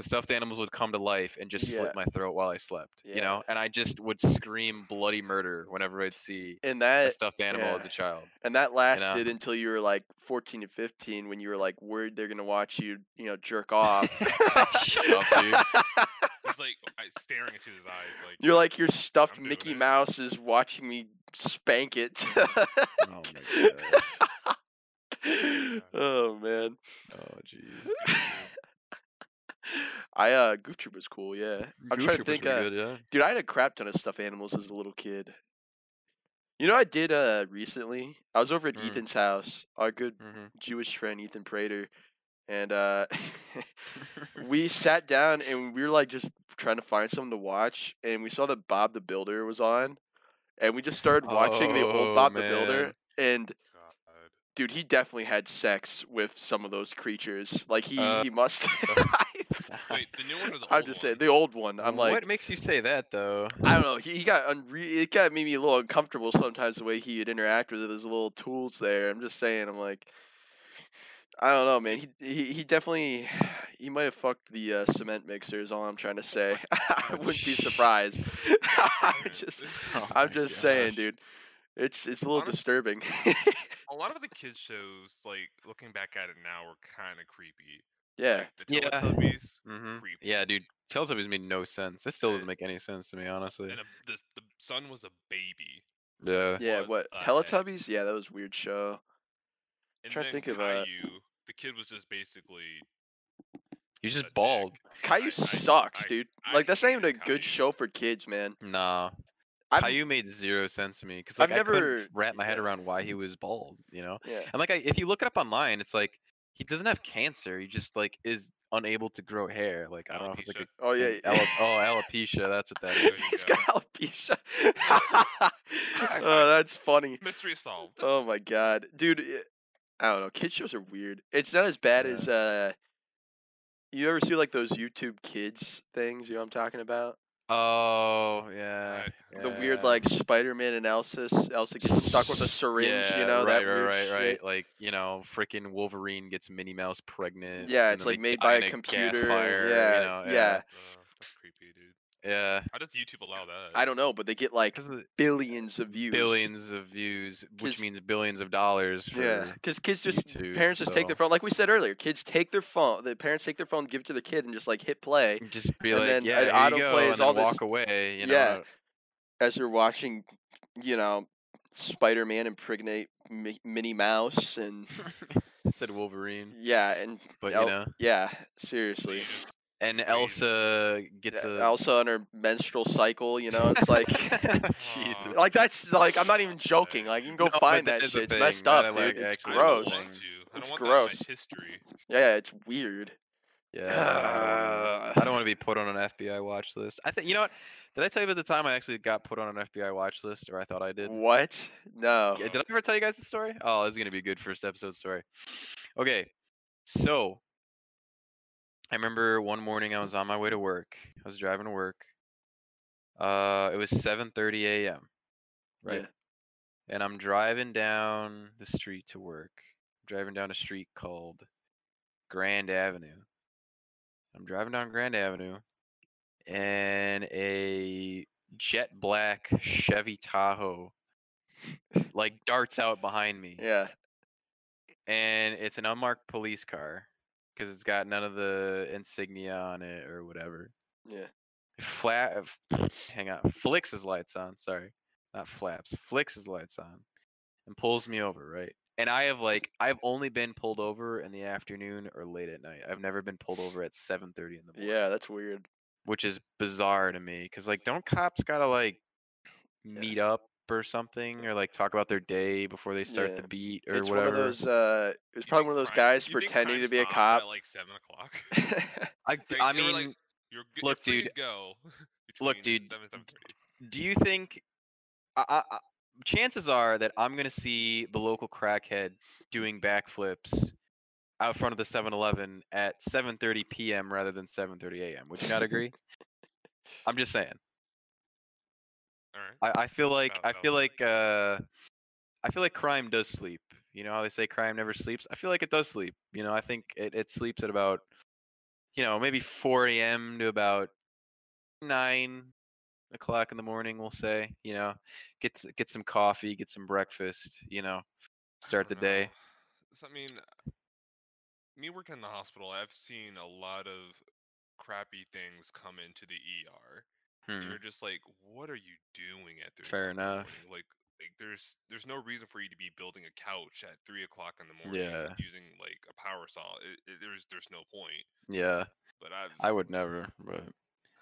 the stuffed animals would come to life and just Yeah. slit my throat while I slept. You know, and I just would scream bloody murder whenever I'd see and a that stuffed animal as a child. and that lasted until you were like 14 to 15 when you were like worried they're gonna watch you, you know, jerk off. Shut up, dude. He's like staring into his eyes, like You're like your stuffed I'm Mickey it. Mouse is watching me spank it. Oh my gosh. oh man. Oh jeez. I uh Goof Troop was cool, yeah. I'm Goof trying to Troop think uh, good, yeah. dude, I had a crap ton of stuffed animals as a little kid. You know I did uh recently? I was over at Mm. Ethan's house, our good Mhm. Jewish friend Ethan Prater, and uh we sat down and we were like just trying to find something to watch and we saw that Bob the Builder was on and we just started watching the Oh, old Bob the Builder and. Dude he definitely had sex with some of those creatures like he Uh, he must Wait, the new one or the I'm old just one? saying the old one I'm like what makes you say that though? I don't know he, he got unre- it got made me a little uncomfortable sometimes the way he would interact with his little tools there I'm just saying I'm like I don't know, man. He he, he definitely he might have fucked the uh, cement mixer. Is all I'm trying to say. I wouldn't be surprised. I'm just Oh I'm my just saying, dude. It's it's a little Honest- disturbing. a lot of the kids shows, like looking back at it now, were kind of creepy. yeah, Like, the Yeah. Teletubbies, hmm creepy. Yeah, dude. Teletubbies made no sense. It still doesn't make any sense to me, honestly. and a, the the son was a baby. Yeah. yeah. What What the heck? Teletubbies? Yeah, that was a weird show. And Trying to then think of, uh, Caillou, the kid was just basically He's a just dick. bald. Caillou I- I- sucks, I- dude. I like that's not even a hated good Caillou. show for kids, man. Nah. I've, Caillou made zero sense to me because I've like I couldn't never- wrap my head yeah. around why he was bald. You know, yeah. and like I, if you look it up online, it's like he doesn't have cancer. He just like is unable to grow hair. Like I don't know if it's like a Oh yeah. an ale- oh alopecia. That's what that There is. you He's go. got alopecia. oh, that's funny. mystery solved. Oh my god, dude! i- I don't know. Kid shows are weird. It's not as bad Yeah. as uh. You ever see like those YouTube kids things? You know what I'm talking about? Oh yeah. The weird like Spider-Man and Elsa. Elsa gets stuck with a syringe. Yeah, you know right, that right, weird right, shit. right. Like you know, freaking Wolverine gets Minnie Mouse pregnant. Yeah, it's like made by a computer. fire, you yeah, know, yeah, that's creepy, dude. Yeah. How does YouTube allow that? I don't know, but they get like billions of views. billions of views, which means billions of dollars. For, Yeah, because kids just YouTube, parents just take their phone. Like we said earlier, kids take their phone. The parents take their phone, give it to the kid, and just like hit play Just be And like, then yeah, you go, autoplays and then all this- walk away. You know, Yeah. as they're watching, you know, Spider-Man impregnate Mi- Minnie Mouse, and instead Wolverine. yeah, and But you oh, know, yeah, seriously. Just- and Elsa gets Yeah, a also on her menstrual cycle, you know, it's like, Jesus. like that's like I'm not even joking. Like you can go No, but find that that is a shit. It's thing. messed That up, I dude. like it's actually I don't gross. want to. I It's don't want that in my gross. history. Yeah, it's weird. Yeah. I don't want to be put on an FBI watch list. I think you know what? Did I tell you about the time I actually got put on an FBI watch list, or I thought I did? What? No. Yeah, Did I ever tell you guys the story? Oh, this is gonna be a good first episode story. Okay, so I remember one morning I was on my way to work. I was driving to work. Uh, it was 7:30 a.m. Right, Yeah. and I'm driving down the street to work. driving down a street called Grand Avenue. I'm driving down Grand Avenue, and a jet black Chevy Tahoe like darts out behind me, Yeah. and it's an unmarked police car because it's got none of the insignia on it or whatever. Yeah. Flat. Uh, hang on. Flicks his lights on. Sorry, not flaps. Flicks his lights on, and pulls me over. Right. And I have like I've only been pulled over in the afternoon or late at night. I've never been pulled over at 7:30 in the morning. Yeah, that's weird. which is bizarre to me because like don't cops gotta like Yeah. meet up or something or like talk about their day before they start Yeah. the beat or it's whatever one of those. Uh, it was You probably think one of those crime- guys you think pretending crime to be a stopped cop. at like seven o'clock. I, Like, I they were mean like, You're, look, you're free dude, go look, between dude, Seven, seven thirty. do you think I, I, I- chances are that i'm gonna see the local crackhead doing backflips out front of the 7-eleven at 7.30 p.m rather than 7.30 a.m would you not agree i'm just saying All right. I, I feel like I feel like uh, I feel like crime does sleep. You know how they say crime never sleeps. I feel like it does sleep. You know, I think it, it sleeps at about, you know, maybe 4 a.m. to about nine o'clock in the morning. We'll say. You know, get get some coffee, get some breakfast. You know, start the know. day. So, I mean, me working in the hospital, I've seen a lot of crappy things come into the ER. Hmm. You're just like, what are you doing at three? Fair o'clock in the enough. Like, like there's there's no reason for you to be building a couch at three o'clock in the morning Yeah. using like a power saw. It, it, there's there's no point. Yeah, But I've I would never. But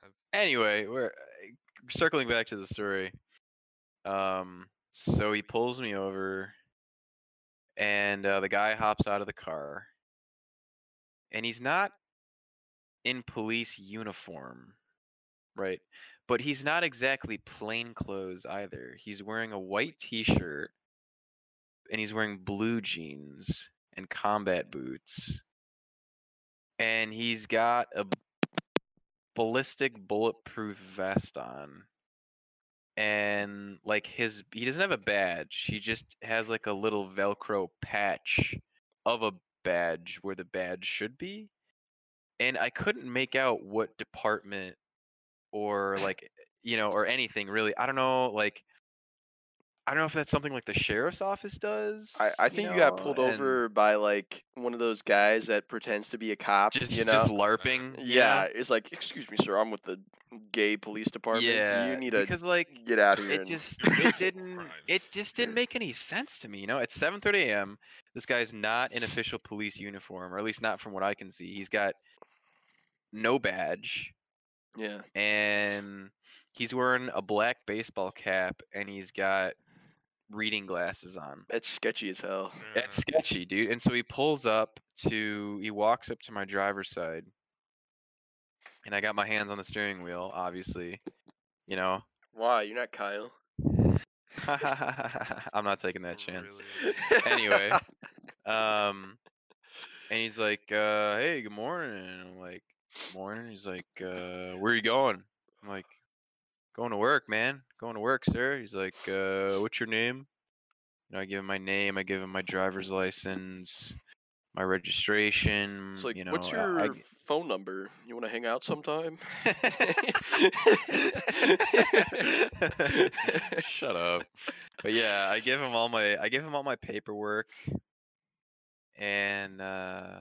I've- anyway, we're uh, circling back to the story. Um, so he pulls me over, and uh, the guy hops out of the car, and he's not in police uniform, right? But he's not exactly plain clothes either. He's wearing a white T-shirt, and he's wearing blue jeans and combat boots, and he's got a ballistic bulletproof vest on and like his he doesn't have a badge he just has like a little velcro patch of a badge where the badge should be and i couldn't make out what department or like you know or anything really i don't know like i don't know if that's something like the sheriff's office does I, I think you, got pulled over by like one of those guys that pretends to be a cop. just, you know? just larping you yeah, it's like, excuse me, sir, I'm with the gay police department. yeah you need to because like get out of here. it and- just it didn't it just didn't make any sense to me you know it's 7:30 a.m. this guy's not in official police uniform or at least not from what I can see he's got no badge yeah, and he's wearing a black baseball cap and he's got reading glasses on that's sketchy as hell. that's sketchy dude and so he pulls up to he walks up to my driver's side and I got my hands on the steering wheel obviously you know Why? You're not Kyle. I'm not taking that chance. Really? Anyway, um, and he's like, uh, "Hey, good morning." And I'm like, "Morning." He's like, uh, "Where you going?" I'm like, "Going to work, man. Going to work, sir." He's like, uh, "What's your name?" You know, I give him my name. I give him my driver's license, my registration. It's like, you know, what's I- your I, phone number? You want to hang out sometime? Shut up. But yeah, I give him all my I give him all my paperwork and uh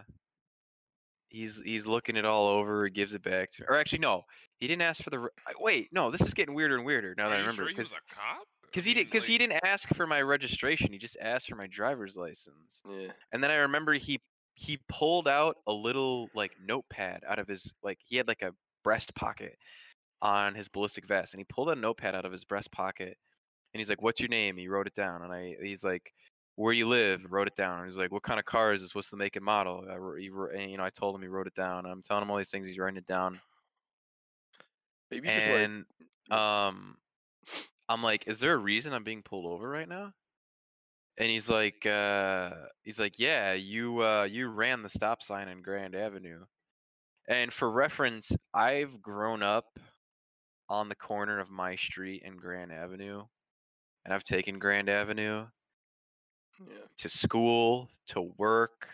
he's he's looking it all over, he gives it back to. Or actually no, he didn't ask for the Wait, no, this is getting weirder and weirder now Are that I remember sure he was a cop? Cuz he did mean, cuz he didn't ask for my registration. He just asked for my driver's license. yeah. And then I remember he he pulled out a little like notepad out of his like he had like a breast pocket on his ballistic vest and he pulled a notepad out of his breast pocket and he's like what's your name he wrote it down and i he's like where you live wrote it down he's like what kind of car is this? What's the make and model? I, he, and, you know i told him he wrote it down i'm telling him all these things he's writing it down. Maybe just like um i'm like is there a reason i'm being pulled over right now? And he's like uh he's like yeah you uh you ran the stop sign on grand avenue. And for reference i've grown up on the corner of my street and grand avenue and i've taken grand avenue yeah. to school to work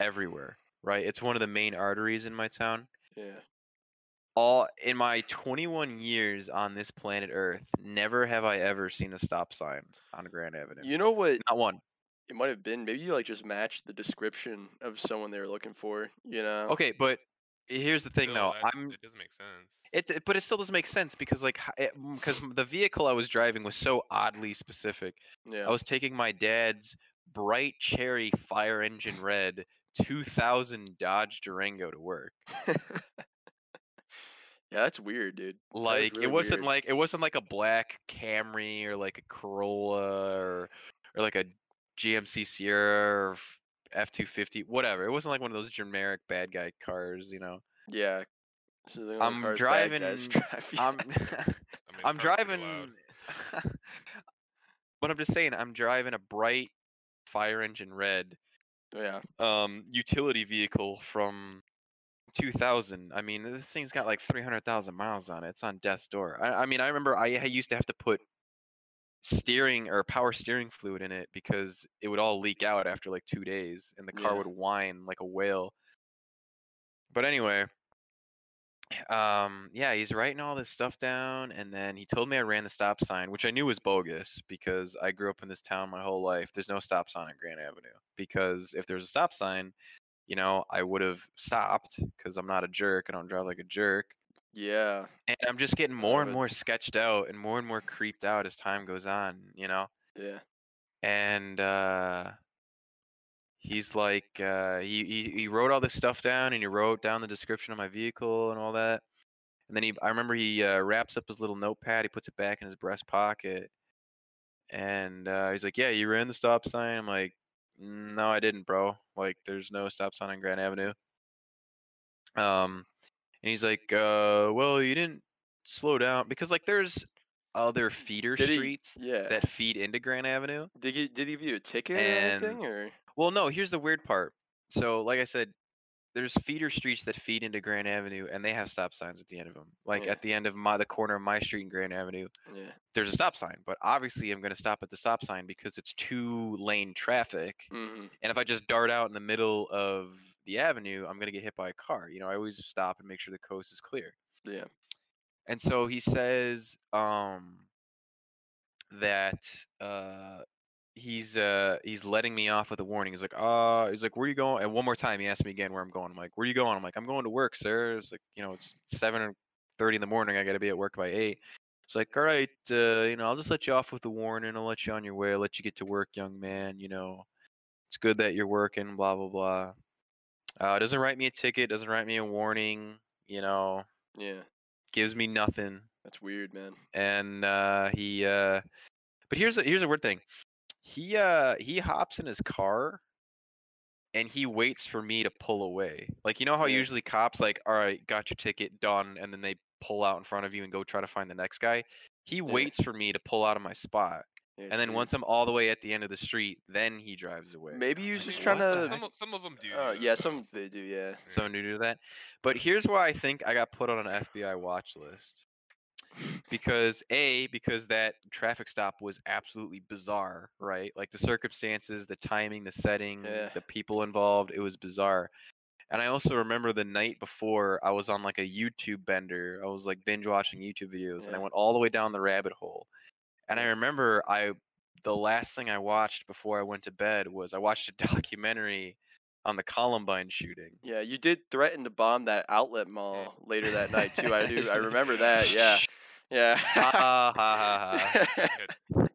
everywhere right it's one of the main arteries in my town Yeah. all in my 21 years on this planet Earth, never have I ever seen a stop sign on Grand Avenue. You know what Not one. it might have been? Maybe you like just matched the description of someone they were looking for. You know? Okay, but eh, here's the thing, Still, though. I'm It doesn't make sense. It, but it still doesn't make sense because like because the vehicle I was driving was so oddly specific. Yeah. I was taking my dad's bright cherry fire engine red 2000 Dodge Durango to work. yeah, that's weird, dude. That Like really it wasn't weird. like it wasn't like a black Camry or like a Corolla or or like a GMC Sierra or F two fifty whatever. It wasn't like one of those generic bad guy cars, you know. Yeah. So the I'm driving. drive, yeah. I'm I mean, I'm it driving. loud. but I'm just saying, I'm driving a bright fire engine red yeah. um utility vehicle from 2000 i mean this thing's got like 300000 miles on it it's on death's door I, I mean i remember I, I used to have to put steering or power steering fluid in it because it would all leak out after like two days and the car Yeah. would whine like a whale but anyway um yeah he's writing all this stuff down and then he told me i ran the stop sign which i knew was bogus because i grew up in this town my whole life there's no stop sign on grand avenue because if there's a stop sign you know i would have stopped because i'm not a jerk i don't drive like a jerk Yeah. and i'm just getting more and more sketched out and more and more creeped out as time goes on you know Yeah. and uh he's like uh he, he he wrote all this stuff down and he wrote down the description of my vehicle and all that. And then he i remember he uh, wraps up his little notepad he puts it back in his breast pocket and uh he's like yeah you ran the stop sign? I'm like "Mm, no i didn't bro. Like there's no stop sign on grand avenue. Um and he's like uh well you didn't slow down because like there's other feeder Did he- streets Yeah. that feed into grand avenue. Did he did he give you a ticket and- or anything or? Well, no, here's the weird part. So, like I said, there's feeder streets that feed into Grand Avenue, and they have stop signs at the end of them. Like Yeah. at the end of my the corner of my street in Grand Avenue, Yeah. there's a stop sign. But obviously, I'm going to stop at the stop sign because it's two lane traffic. hmm And if I just dart out in the middle of the avenue, I'm going to get hit by a car. You know, I always stop and make sure the coast is clear. Yeah. And so he says um, that uh, he's uh, he's letting me off with a warning. He's like, uh, he's like, where are you going? And one more time, he asked me again where I'm going. I'm like, where are you going? I'm like, I'm going to work, sir. It's like, you know, it's seven thirty in the morning. I got to be at work by eight. It's like, all right, uh, you know, I'll just let you off with a warning. I'll let you on your way. I'll let you get to work, young man. You know, it's good that you're working. Blah blah blah. Uh, doesn't write me a ticket. Doesn't write me a warning. You know, Yeah. gives me nothing That's weird, man. and uh he uh but here's a here's a weird thing he uh he hops in his car and he waits for me to pull away like you know how Yeah. usually cops like all right got your ticket done and then they pull out in front of you and go try to find the next guy he waits for me to pull out of my spot Yeah, and then weird. once i'm all the way at the end of the street then he drives away maybe he was I just trying to. Some of, some of them do. Uh, yeah, some they do. Yeah. someone to do that. But here's why I think I got put on an FBI watch list. Because A, because that traffic stop was absolutely bizarre, right? Like the circumstances, the timing, the setting, Yeah. the people involved, it was bizarre. And I also remember the night before I was on like a YouTube bender. I was like binge watching YouTube videos and I went all the way down the rabbit hole. And I remember I the last thing I watched before I went to bed was I watched a documentary on the Columbine shooting. Yeah, you did threaten to bomb that outlet mall later that night too. I do. I remember that. Yeah. Yeah. ha, ha, ha, ha.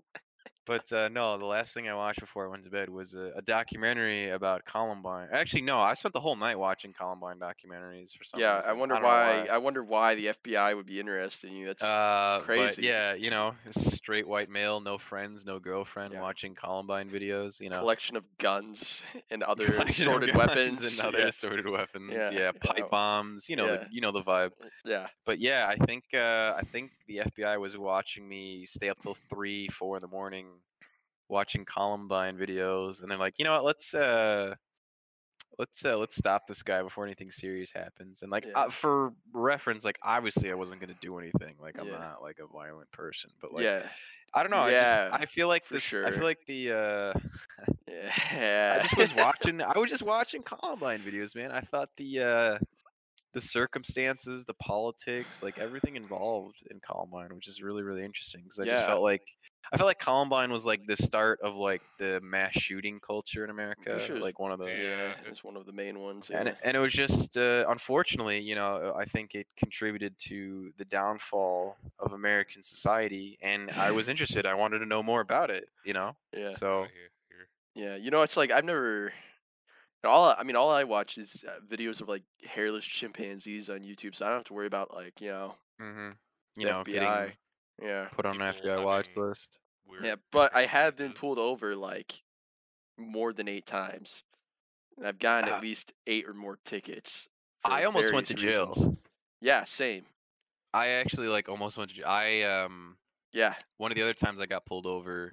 But uh, no, the last thing I watched before I went to bed was a, a documentary about Columbine. Actually, no, I spent the whole night watching Columbine documentaries for some yeah, reason. I wonder don't know why, I wonder why the FBI would be interested in you. That's, Uh, it's crazy. But yeah, you know, straight white male, no friends, no girlfriend, Yeah. watching Columbine videos. You know, collection of guns and other assorted weapons. and other yeah. assorted weapons. Yeah, Yeah, pipe yeah. bombs. You know, the, you know the vibe. yeah. But yeah, I think uh, I think the FBI was watching me stay up till three, four in the morning, watching Columbine videos, and they're like, you know what, let's uh, let's uh, let's stop this guy before anything serious happens. And like Yeah. uh, for reference, like obviously I wasn't gonna do anything. Like I'm Yeah. not like a violent person, but like yeah. I don't know. I Yeah, just I feel like this. I feel like the. uh Yeah. I just was watching. I was just watching Columbine videos, man. I thought the. uh the circumstances, the politics, like everything involved in Columbine, which is really really interesting because I just felt like I felt like Columbine was like the start of like the mass shooting culture in America, sure like one of the Yeah. Yeah, it's one of the main ones. and yeah. it, and it was just uh, unfortunately, you know, I think it contributed to the downfall of American society, and I was interested. I wanted to know more about it, you know. yeah. So Right here, here. Yeah, you know, it's like I've never. All I I mean, all I watch is uh, videos of like hairless chimpanzees on YouTube, so I don't have to worry about like you know, hmm you know, FBI. getting yeah, put on an People FBI watch having list. Yeah. But I have been pulled over like more than eight times, and I've gotten Ah. at least eight or more tickets. I almost went to various jail. reasons. Yeah, same. I actually like almost went to. j- I um Yeah, one of the other times I got pulled over,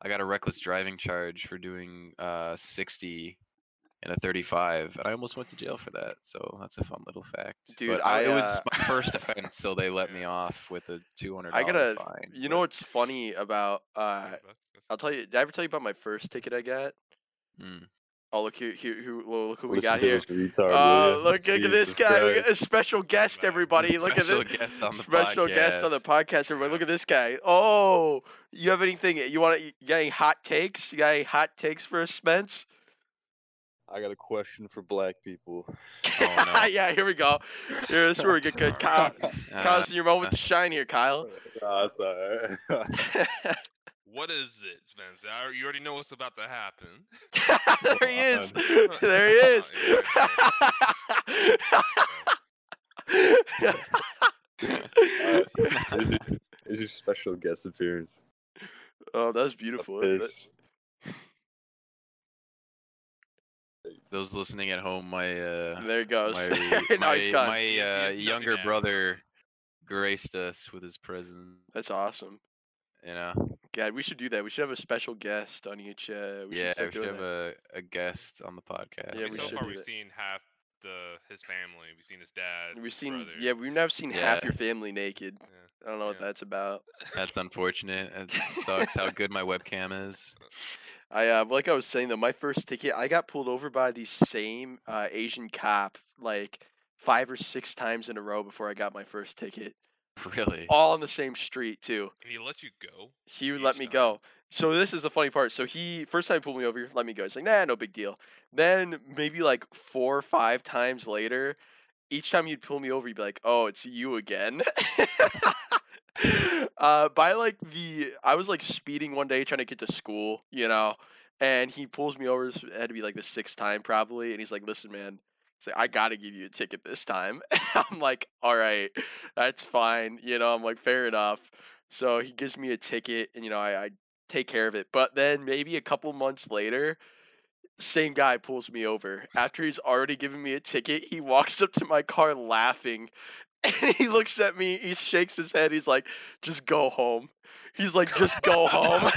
I got a reckless driving charge for doing uh 60 and a 35, and I almost went to jail for that. So that's a fun little fact. Dude, But I, it was uh, my first offense, so they let me off with a 200 I gotta. fine. You know what's funny about? Uh that's- that's I'll tell you. Did I ever tell you about my first ticket I got? Mm. Oh look here, here, here look who we got here. retard, Uh, look, look at this guy. We got a special guest, everybody. Look at Special this. guest on the special guest on the podcast. podcast. Everybody, look at this guy. Oh, you have anything? You want? You got any hot takes? You got any hot takes for us, Spence? I got a question for black people. Oh, no. yeah, here we go. Here, this is where we get good. Kyle, Uh, Kyle's in your moment to shine here, Kyle. Nah, it's alright. What is it, Spence? I- You already know what's about to happen. there he is. There he is. Alright, here's, your, here's your special guest appearance. oh, that was beautiful. That- Those listening at home, my uh, There he goes. my now my, he's my uh, he's younger nothing brother graced us with his presence. That's awesome. You know, God, we should do that. We should have a special guest on each. Uh, we yeah, should start we should have that. a, a guest on the podcast. Yeah, we so should far we've that. seen half the his family. We've seen his dad. We've seen, brother. yeah, we've never seen half your family naked. Yeah. I don't know what that's about. That's unfortunate. It sucks how good my webcam is. I uh, like I was saying though, my first ticket, I got pulled over by the same uh, Asian cop like five or six times in a row before I got my first ticket, Really? all on the same street too. And he let you go. He would Each let me time? go. So this is the funny part. So he first time he pulled me over, let me go. He's like, nah, no big deal. Then maybe like four or five times later, each time you'd pull me over, you'd be like, oh, it's you again. uh, by like the, I was like speeding one day trying to get to school, you know, and he pulls me over. This had to be like the sixth time probably, and he's like, listen, man. He's like, I gotta give you a ticket this time. I'm like, all right, that's fine. You know, I'm like, fair enough. So he gives me a ticket, and you know, I, I take care of it. But then maybe a couple months later, same guy pulls me over. After he's already given me a ticket, he walks up to my car laughing. And he looks at me, he shakes his head, he's like, just go home. He's like, just go home.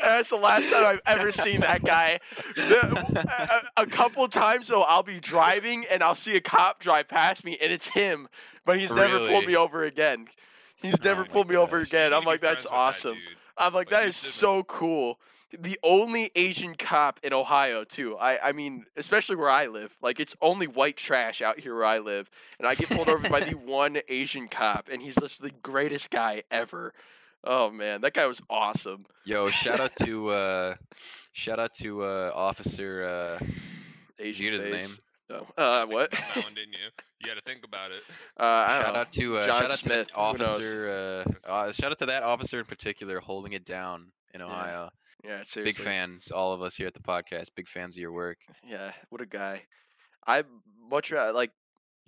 That's the last time I've ever seen that guy. The- a, a couple times though, I'll be driving and I'll see a cop drive past me, and it's him, but he's never pulled me over again. He's never Oh pulled me over gosh. Again. I'm like, that's with that awesome. I'm like, Like, that is so cool. The only Asian cop in Ohio, too. I, I mean, especially where I live. Like, it's only white trash out here where I live. And I get pulled over by the one Asian cop, and he's just the greatest guy ever. Oh, man. That guy was awesome. Yo, shout out to uh, shout out to uh, Officer. Uh, Asian his name? Oh, uh, what? That one, didn't you? You had to think about it. Uh, I don't shout know. out to uh, John shout out Smith, to that officer. Uh, uh, shout out to that officer in particular, holding it down in Yeah, Ohio. Yeah, seriously. Big fans, all of us here at the podcast. Big fans of your work. Yeah, what a guy. I much rather like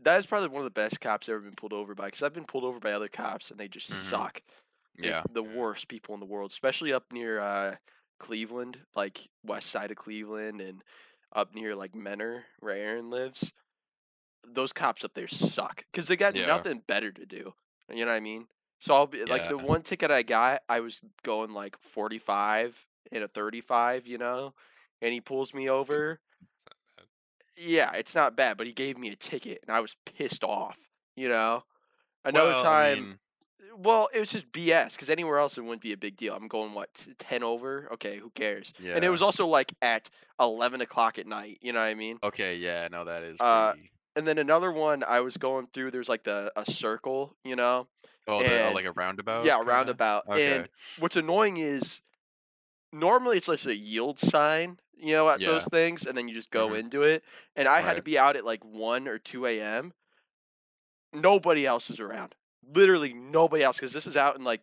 that is probably one of the best cops I've ever been pulled over by because I've been pulled over by other cops and they just mm-hmm. suck. They're yeah, the worst people in the world, especially up near uh, Cleveland, like west side of Cleveland, and up near like Mentor, where Aaron lives. Those cops up there suck because they got yeah. nothing better to do. You know what I mean? So I'll be yeah. like the one ticket I got, I was going like 45 in a 35, you know, and he pulls me over. Yeah, it's not bad, but he gave me a ticket and I was pissed off, you know. Another well, time I mean... Uh, well, it was just BS cuz anywhere else it wouldn't be a big deal. I'm going what 10 over? Okay, who cares? Yeah. And it was also like at 11 o'clock at night, you know what I mean? Okay, yeah, no that is uh, and then another one I was going through. There's like the a circle, you know. Oh, uh, and, the, like a roundabout. Yeah, a roundabout. Okay. And what's annoying is normally it's like a yield sign, you know, at those things, and then you just go Mhm. into it. And I had to be out at like one or two a.m. Nobody else is around. Literally nobody else, because this is out in like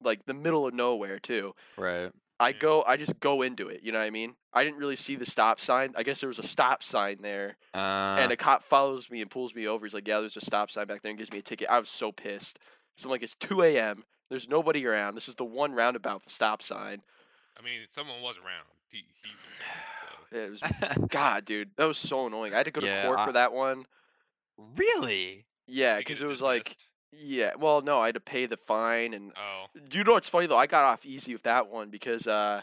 like the middle of nowhere too. Right. I go, I just go into it. You know what I mean? I didn't really see the stop sign. I guess there was a stop sign there, Uh, and a cop follows me and pulls me over. He's like, "Yeah, there's a stop sign back there," and gives me a ticket. I was so pissed. So I'm like, "It's 2 a.m. There's nobody around. This is the one roundabout with stop sign." I mean, someone was around. He he was there, It was God, dude, that was so annoying. I had to go to Yeah, court I- for that one. really? Yeah, because it was like, yeah, well, no, I had to pay the fine, and Oh, you know what's funny though? I got off easy with that one because uh,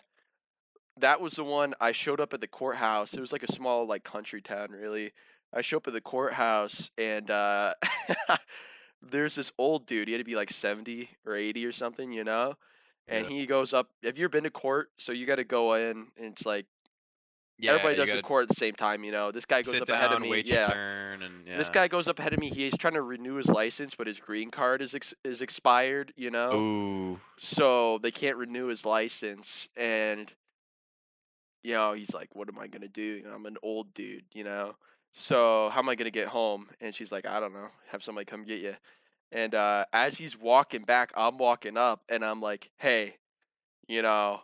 that was the one I showed up at the courthouse. It was like a small like country town, really. I show up at the courthouse and uh, there's this old dude. He had to be like seventy or eighty or something, you know. And Yeah. he goes up. Have you ever been to court? So you got to go in, and it's like Yeah. everybody does the court at the same time, you know. This guy goes up down, ahead of me. wait yeah. your turn, and yeah. This guy goes up ahead of me. He's trying to renew his license, but his green card is ex- is expired. You know Ooh. so they can't renew his license and you know he's like what am i going to do You know, i'm an old dude you know so how am i going to get home and she's like i don't know have somebody come get you and uh, as he's walking back i'm walking up and i'm like hey you know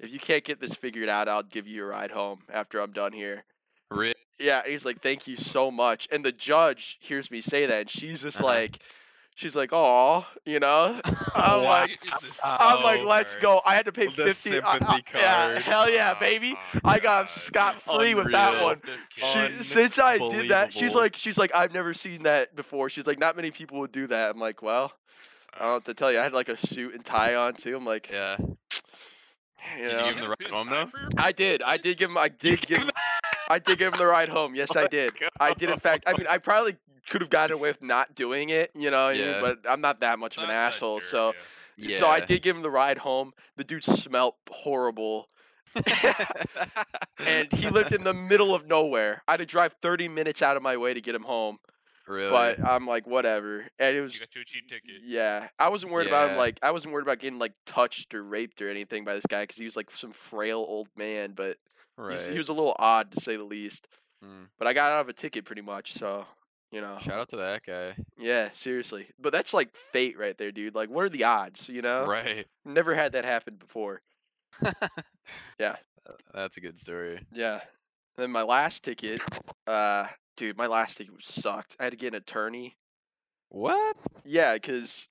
if you can't get this figured out i'll give you a ride home after i'm done here Really? yeah, he's like, "Thank you so much." And the judge hears me say that, and she's just Uh-huh. like, she's like, "Oh, you know." I'm Wow. like, Why is this I'm like, let's go. I had to pay The fifty. I- I- yeah, hell yeah, Oh, baby. my I got scot free with that one. She, since I did that, she's like, she's like, I've never seen that before. She's like, not many people would do that. I'm like, well, I don't ah. know what to tell you. I had like a suit and tie on too. I'm like, Yeah. you Did you give him the ride home though? I did. I did give him. I did give. him I did give him the ride home. Yes, I Let's did. I did. In fact, I mean, I probably could have gotten away with not doing it. You know, what I mean? Yeah. but I'm not that much of an asshole. So, Yeah. so I did give him the ride home. The dude smelt horrible. and he lived in the middle of nowhere. I had to drive 30 minutes out of my way to get him home. really. But I'm like, whatever. And it was, You got you a cheap ticket. yeah. I wasn't worried about him. Like, I wasn't worried about getting like touched or raped or anything by this guy because he was like some frail old man. But right. he was a little odd to say the least. Mm. But I got out of a ticket pretty much. So, you know, Shout out to that guy. yeah, seriously. But that's like fate right there, dude. Like, what are the odds? You know, Right. never had that happen before. Yeah. Uh, That's a good story. Yeah. Then my last ticket, uh, dude, my last ticket sucked. I had to get an attorney. What? Yeah, because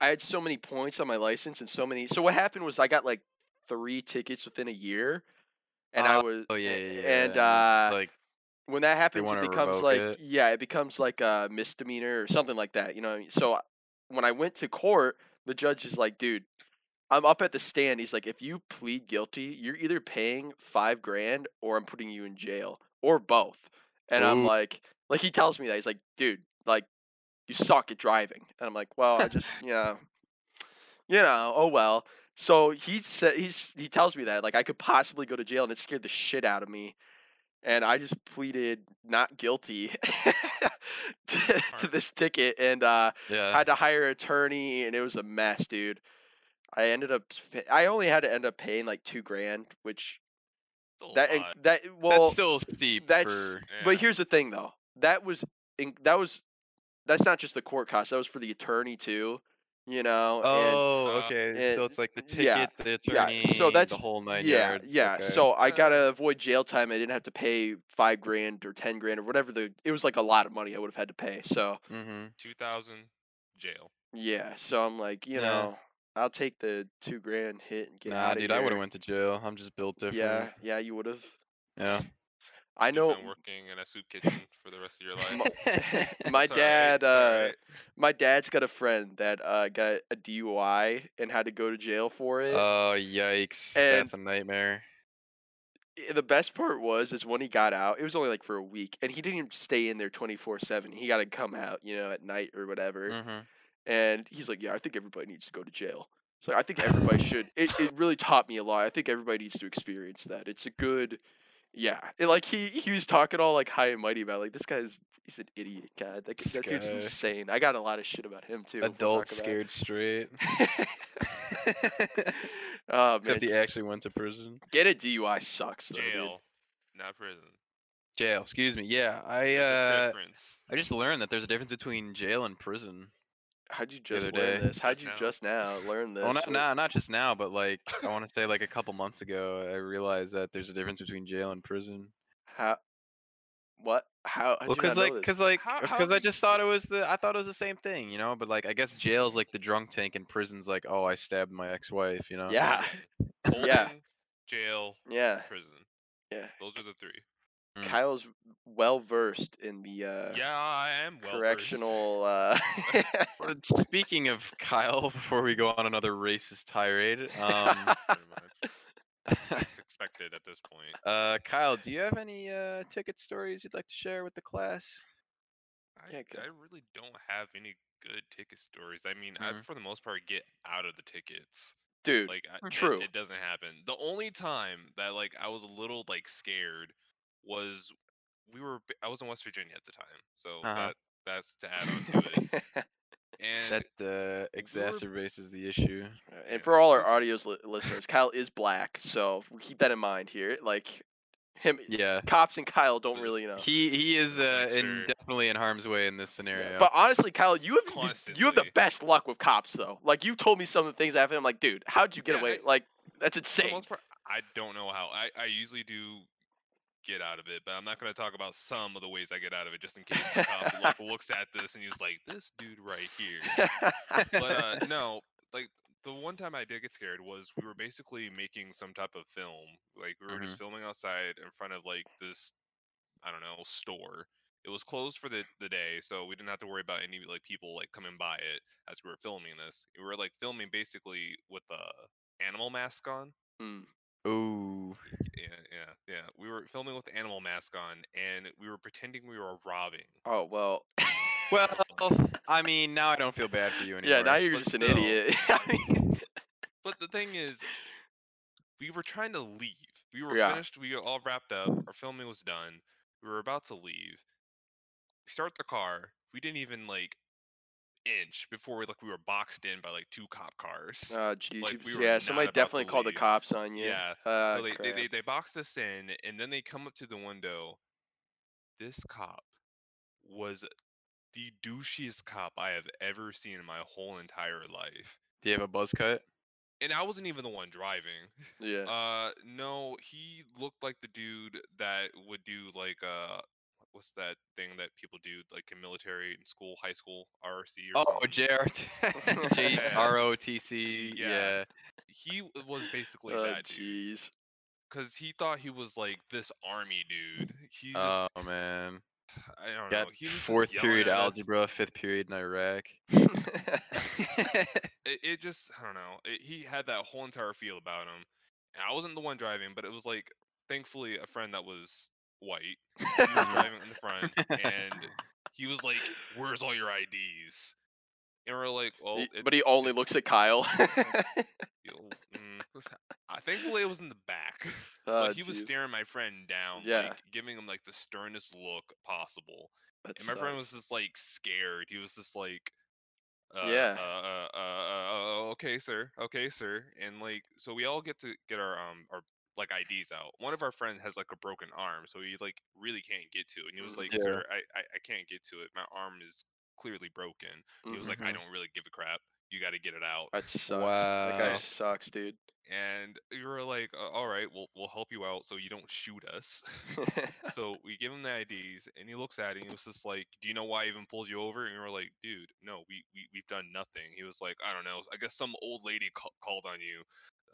I had so many points on my license and so many. So what happened was I got like three tickets within a year, and I was. Oh yeah, yeah, yeah. And uh, it's like when that happens, it becomes like it? yeah, it becomes like a misdemeanor or something like that. You know. I mean? So when I went to court, the judge is like, dude. I'm up at the stand. He's like, if you plead guilty, you're either paying five grand or I'm putting you in jail or both. And I'm like, like he tells me that he's like, dude, like you suck at driving. And I'm like, well, I just, you know, you know, oh well. So he said he's he tells me that like I could possibly go to jail, and it scared the shit out of me. And I just pleaded not guilty to, to this ticket, and uh, yeah. had to hire an attorney, and it was a mess, dude. I ended up, I only had to end up paying like two grand, which that lot. that well, that's still steep that's for but here's the thing though. That was that was that's not just the court cost. That was for the attorney too. You know. Oh, Uh, okay. so it's like the ticket, yeah, the yeah, so that's- the whole nine yeah, yards. yeah. okay. So I Uh, gotta avoid jail time. I didn't have to pay five grand or ten grand or whatever the. It was like a lot of money I would have had to pay. So hmm Two thousand jail. yeah. So I'm like, you Yeah. know, I'll take the two grand hit and get Nah, out of dude, here. I would have went to jail. I'm just built different. Yeah, yeah, you would have. Yeah. I know. been working in a soup kitchen for the rest of your life. My dad, uh, my dad's got a friend that uh, got a DUI and had to go to jail for it. Oh yikes! And- That's a nightmare. The best part was is when he got out. It was only like for a week, and he didn't even stay in there twenty four seven. He got to come out, you know, at night or whatever. hmm And he's like, "Yeah, I think everybody needs to go to jail." So I think everybody should. It it really taught me a lot. I think everybody needs to experience that. It's a good, Yeah, it, like he he was talking all like high and mighty about like this guy's he's an idiot. God, that, This that dude's insane. I got a lot of shit about him too. if we'll Adult about scared straight. it. oh man, Except he actually went to prison. get a DUI sucks though. dude. Jail, not prison. Jail, excuse me. Yeah, I uh. I just learned that there's a difference between jail and prison. How'd you just learn day. this? How'd you just now learn this? Well, not What- nah, not just now, but like I want to say like a couple months ago, I realized that there's a difference between jail and prison. How? What? How? Well, because like, because like, How- how because I did- just thought it was the, I thought it was the same thing, you know. But like, I guess jail's like the drunk tank, and prison's like, oh, I stabbed my ex-wife, you know. Yeah. Yeah. jail, yeah, prison. yeah. Those are the three. Mm. Kyle's well versed in the uh, yeah, I am well correctional. Uh, Speaking of Kyle, before we go on another racist tirade, um, much. It's expected at this point. uh, Kyle, do you have any uh, ticket stories you'd like to share with the class? I, Yeah. I really don't have any good ticket stories. I mean, I Mhm. for the most part get out of the tickets. Dude, Like, I, it- true. It, doesn't happen. The only time that like I was a little like scared was we were. I was in West Virginia at the time, so Uh-huh. that that's to add on to it. And That uh, exacerbates the issue. and for all our audios li- listeners, Kyle is black, so we keep that in mind here. Like him, Yeah, cops and Kyle don't really know. he he is uh, Make in definitely in harm's way in this scenario. But honestly, Kyle, you have you- you have the best luck with cops though. Like you've told me some of the things that happened. I'm like, dude, how'd you get Yeah, away? I- like that's insane. part, I don't know how. I, I usually do get out of it, but I'm not going to talk about some of the ways I get out of it, just in case the cop looks at this and he's like, "This dude right here." But uh, no, like the one time I did get scared was we were basically making some type of film. Like we were just filming outside in front of like this, I don't know, store. It was closed for the, the day, so we didn't have to worry about any like people like coming by it as we were filming this. We were like filming basically with the animal mask on. Hmm. Ooh, Yeah, yeah, yeah. We were filming with the animal mask on, and we were pretending we were robbing. Oh well. well, I mean, now I don't feel bad for you anymore. yeah, now you're but just an idiot. I mean, But the thing is, we were trying to leave. We were Yeah. finished. We were all wrapped up. Our filming was done. We were about to leave. We start the car. We didn't even like inch before we like we were boxed in by like two cop cars. oh jeez. Like, we yeah, somebody definitely called the cops on you. Yeah, Uh, so they, they, they they boxed us in, and then they come up to the window. This cop was the douchiest cop I have ever seen in my whole entire life. Do you have a buzz cut? And I wasn't even the one driving. yeah. Uh, no, he looked like the dude that would do like uh, what's that thing that people do like in military in school, high school, RC or Oh, something. JRT, J R O T C. Yeah. Yeah. He was basically Oh that jeez. because he thought he was like this army dude. He just, Oh man. I don't Got know. He was fourth period algebra, fifth period in Iraq. it, it just I don't know. It, he had that whole entire feel about him. And I wasn't the one driving, but it was like thankfully a friend that was white. He was driving in the front, and he was like, "Where's all your IDs?" And we're like, "Well, but he only looks at Kyle. mm, I thankfully it was in the back." oh, but he was staring my friend down, Yeah. like giving him like the sternest look possible. That And my friend was just like scared. He was just like, uh, Yeah. uh, uh, uh, uh, uh, okay, sir, okay, sir. And like, so we all get to get our um our like IDs out. One of our friends has like a broken arm, so he like really can't get to it. And he was Mhm. like, Yeah. sir, I, I I can't get to it. My arm is clearly broken. He was like, I Mhm. don't really give a crap. You got to get it out. That sucks. Wow. That guy sucks, dude. And we were like, all right, we'll we'll help you out so you don't shoot us. so we give him the IDs, and he looks at it, and he was just like, "Do you know why I even pulled you over?" And we were like, "Dude, no, we, we we've done nothing." He was like, "I don't know. I guess some old lady ca- called on you,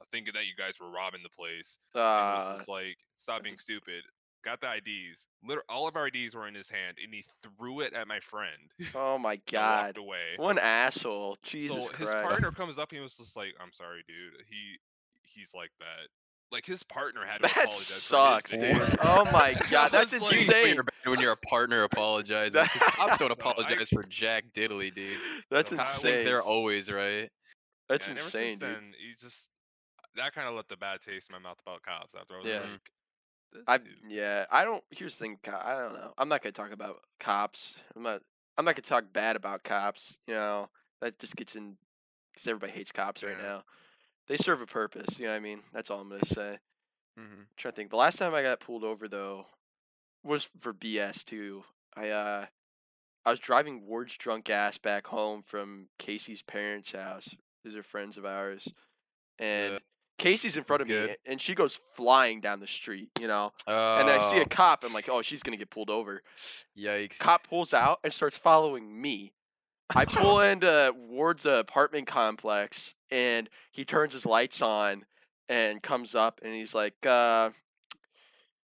uh, thinking that you guys were robbing the place." And it uh, just like, "Stop being stupid." Got the IDs. Liter- all of our IDs were in his hand, and he threw it at my friend. oh my god. walked away. What an asshole. Jesus so his partner comes up and he was just like, "I'm sorry, dude. He he's like that." Like his partner had to That apologize. sucks, for dude. Oh my god, that's was like- You know insane. you're bad when your partner apologizes. 'cause Cops don't So I- apologize for jack diddly, dude. That's So I how- insane. they're always right. That's Yeah, insane, dude. then, he just that kind of left a bad taste in my mouth about cops. After I was Yeah. like, I dude. yeah, I don't. Here's the thing. I don't know. I'm not gonna talk about cops. I'm not. I'm not gonna talk bad about cops. You know, that just gets in because everybody hates cops right now. They serve a purpose. You know what I mean? That's all I'm gonna say. hmm trying to think. The last time I got pulled over though was for BS too. I uh I was driving Ward's drunk ass back home from Casey's parents' house. These are friends of ours. And Yeah. Casey's in front of That's me good. and she goes flying down the street, you know. Oh, And I see a cop, I'm like, "Oh, she's going to get pulled over." yikes! Cop pulls out and starts following me. I pull into Ward's apartment complex and he turns his lights on and comes up and he's like, uh,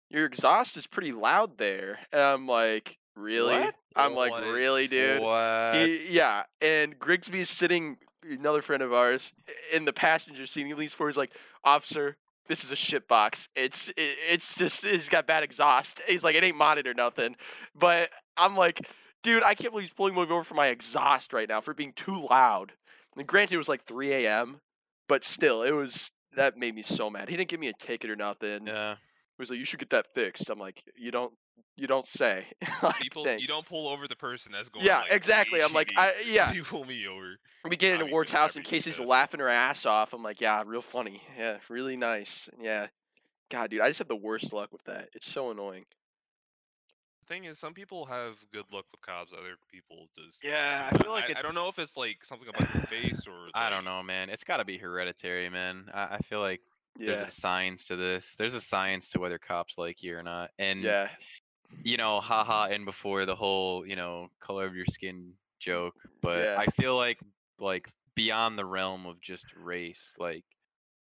Your exhaust is pretty loud there. And I'm like, Really? What? I'm like, What? Really, dude? What? He, yeah. And Grigsby is sitting, another friend of ours, in the passenger seat. He leans forward. He's like, Officer, this is a shit box. It's it, it's just it's got bad exhaust. He's like, it ain't modded or nothing. But I'm like, dude, I can't believe he's pulling me over for my exhaust right now for being too loud. And granted, it was like 3 a.m., but still, it was that made me so mad. He didn't give me a ticket or nothing. Yeah. He was like, you should get that fixed. I'm like, you don't you don't say. Like, People, thanks. you don't pull over the person that's going. Yeah, like, exactly. I'm like, I yeah. You pull me over. We get I into mean, Ward's house job and for you, Casey's Gus. laughing her ass off. I'm like, yeah, real funny. Yeah, really nice. Yeah. God, dude, I just have the worst luck with that. It's so annoying. the Thing is, some people have good luck with cops. Other people just. Yeah, I feel like I, I don't know if it's like something about your face or. I don't know, man. It's got to be hereditary, man. I, I feel like there's a science to this. There's a science to whether cops like you or not. And Yeah. You know, haha, and before the whole, you know, color of your skin joke, but Yeah. I feel like like beyond the realm of just race, like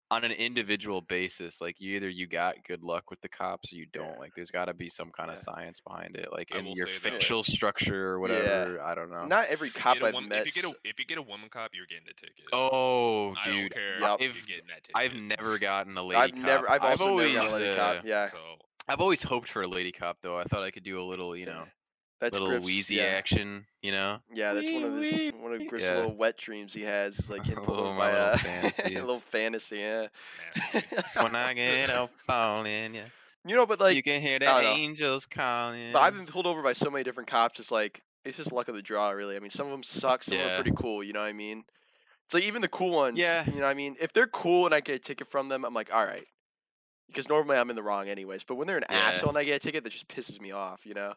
on an individual basis, like you either you got good luck with the cops or you don't. Yeah. Like there's got to be some kind of science behind it, like I in your say that. facial structure or whatever. I don't know. Not every cop I've met. if you get a if you get a woman cop, you're getting a ticket. oh, I dude, don't care. Yup. if I've- you're getting that ticket. I've never gotten a lady I've cop. never. I've also always, never gotten a lady cop. uh, Yeah. So I've always hoped for a lady cop though. I thought I could do a little, you know, That's little Griff's, wheezy yeah. action, you know. Yeah, that's one of his one of Griff's Yeah. little wet dreams he has. Is like pulled Oh, over my by little uh, a, little fantasy. Yeah. when I get up falling, yeah, you know, but like, you can hear the I don't know. angels calling. But I've been pulled over by so many different cops. It's like it's just luck of the draw, really. I mean, some of them suck. Some of them are pretty cool. You know what I mean? It's like even the cool ones. Yeah. You know what I mean? If they're cool and I get a ticket from them, I'm like, all right. Because normally I'm in the wrong anyways. But when they're an Yeah. asshole and I get a ticket, that just pisses me off. You know?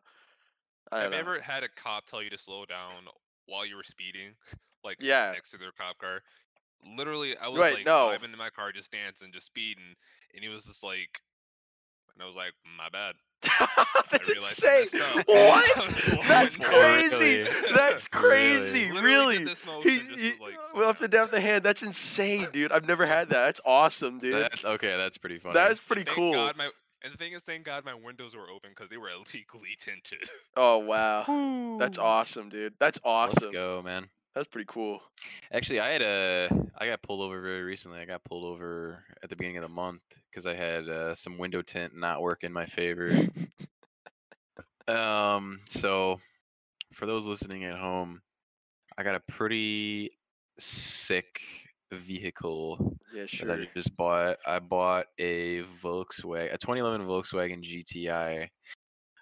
I Have you ever had a cop tell you to slow down while you were speeding, like Yeah. next to their cop car? Literally, I was Right, like no. driving in my car, just dancing, just speeding, and he was just like, and I was like, mm, my bad. That's I realized I insane. What? That's crazy. That's crazy. Really? did He, just he, like, well, slow up and down with the hand. That's insane, dude. I've never had that. That's awesome, dude. That's okay. That's pretty funny. That is pretty thank cool. God my, and the thing is, thank God my windows were open because they were illegally tinted. Oh wow. That's awesome, dude. That's awesome. Let's awesome. go, man. That's pretty cool. Actually, I had a I got pulled over very recently. I got pulled over at the beginning of the month because I had uh, some window tint not work in my favor. um, so for those listening at home, I got a pretty sick vehicle Yeah, that sure. I just bought. I bought a Volkswagen, a 2011 Volkswagen GTI.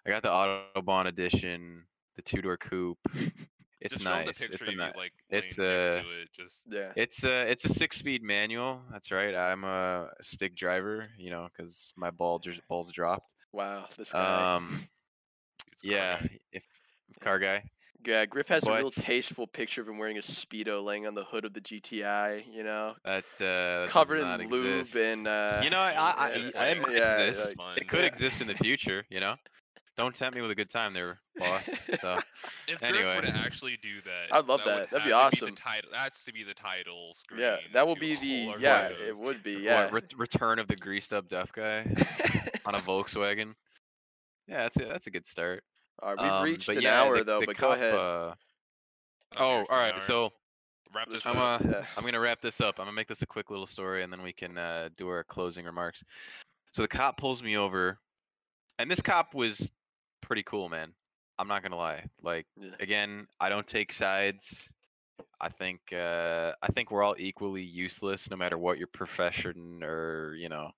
I got the Autobahn edition, the two door coupe. It's just show 'em nice. The It's a of you, like it's, laying next uh, to it, just Yeah. it's a it's a six speed manual. That's right. I'm a stick driver, you know, because my ball just balls dropped. Wow. This guy. Um, yeah, guy. if car guy. yeah, Griff has a real tasteful picture of him wearing a speedo, laying on the hood of the GTI. You know, That uh, that covered in lube exist. and. Uh, you know, I I, I, Yeah, I it might yeah, exist. like- it could yeah. exist in the future. You know, don't tempt me with a good time, there, boss. So If Griff anyway. were to actually do that, I'd love would that. That'd be have to awesome. the title, that's to be the title screen. yeah, that will to be the. Yeah, videos. it would be. what, Yeah. return of the greased up deaf guy on a Volkswagen. Yeah, that's a, that's a good start. all right, we've Um, reached an yeah, hour the- though, the but go ahead. Uh, Okay, oh, all right. So wrap this I'm up. uh, Yeah. I'm gonna wrap this up. I'm gonna make this a quick little story, and then we can uh, do our closing remarks. So the cop pulls me over, and this cop was pretty cool, man. I'm not gonna lie. Like Yeah. again, I don't take sides. I think uh, I think we're all equally useless, no matter what your profession or you know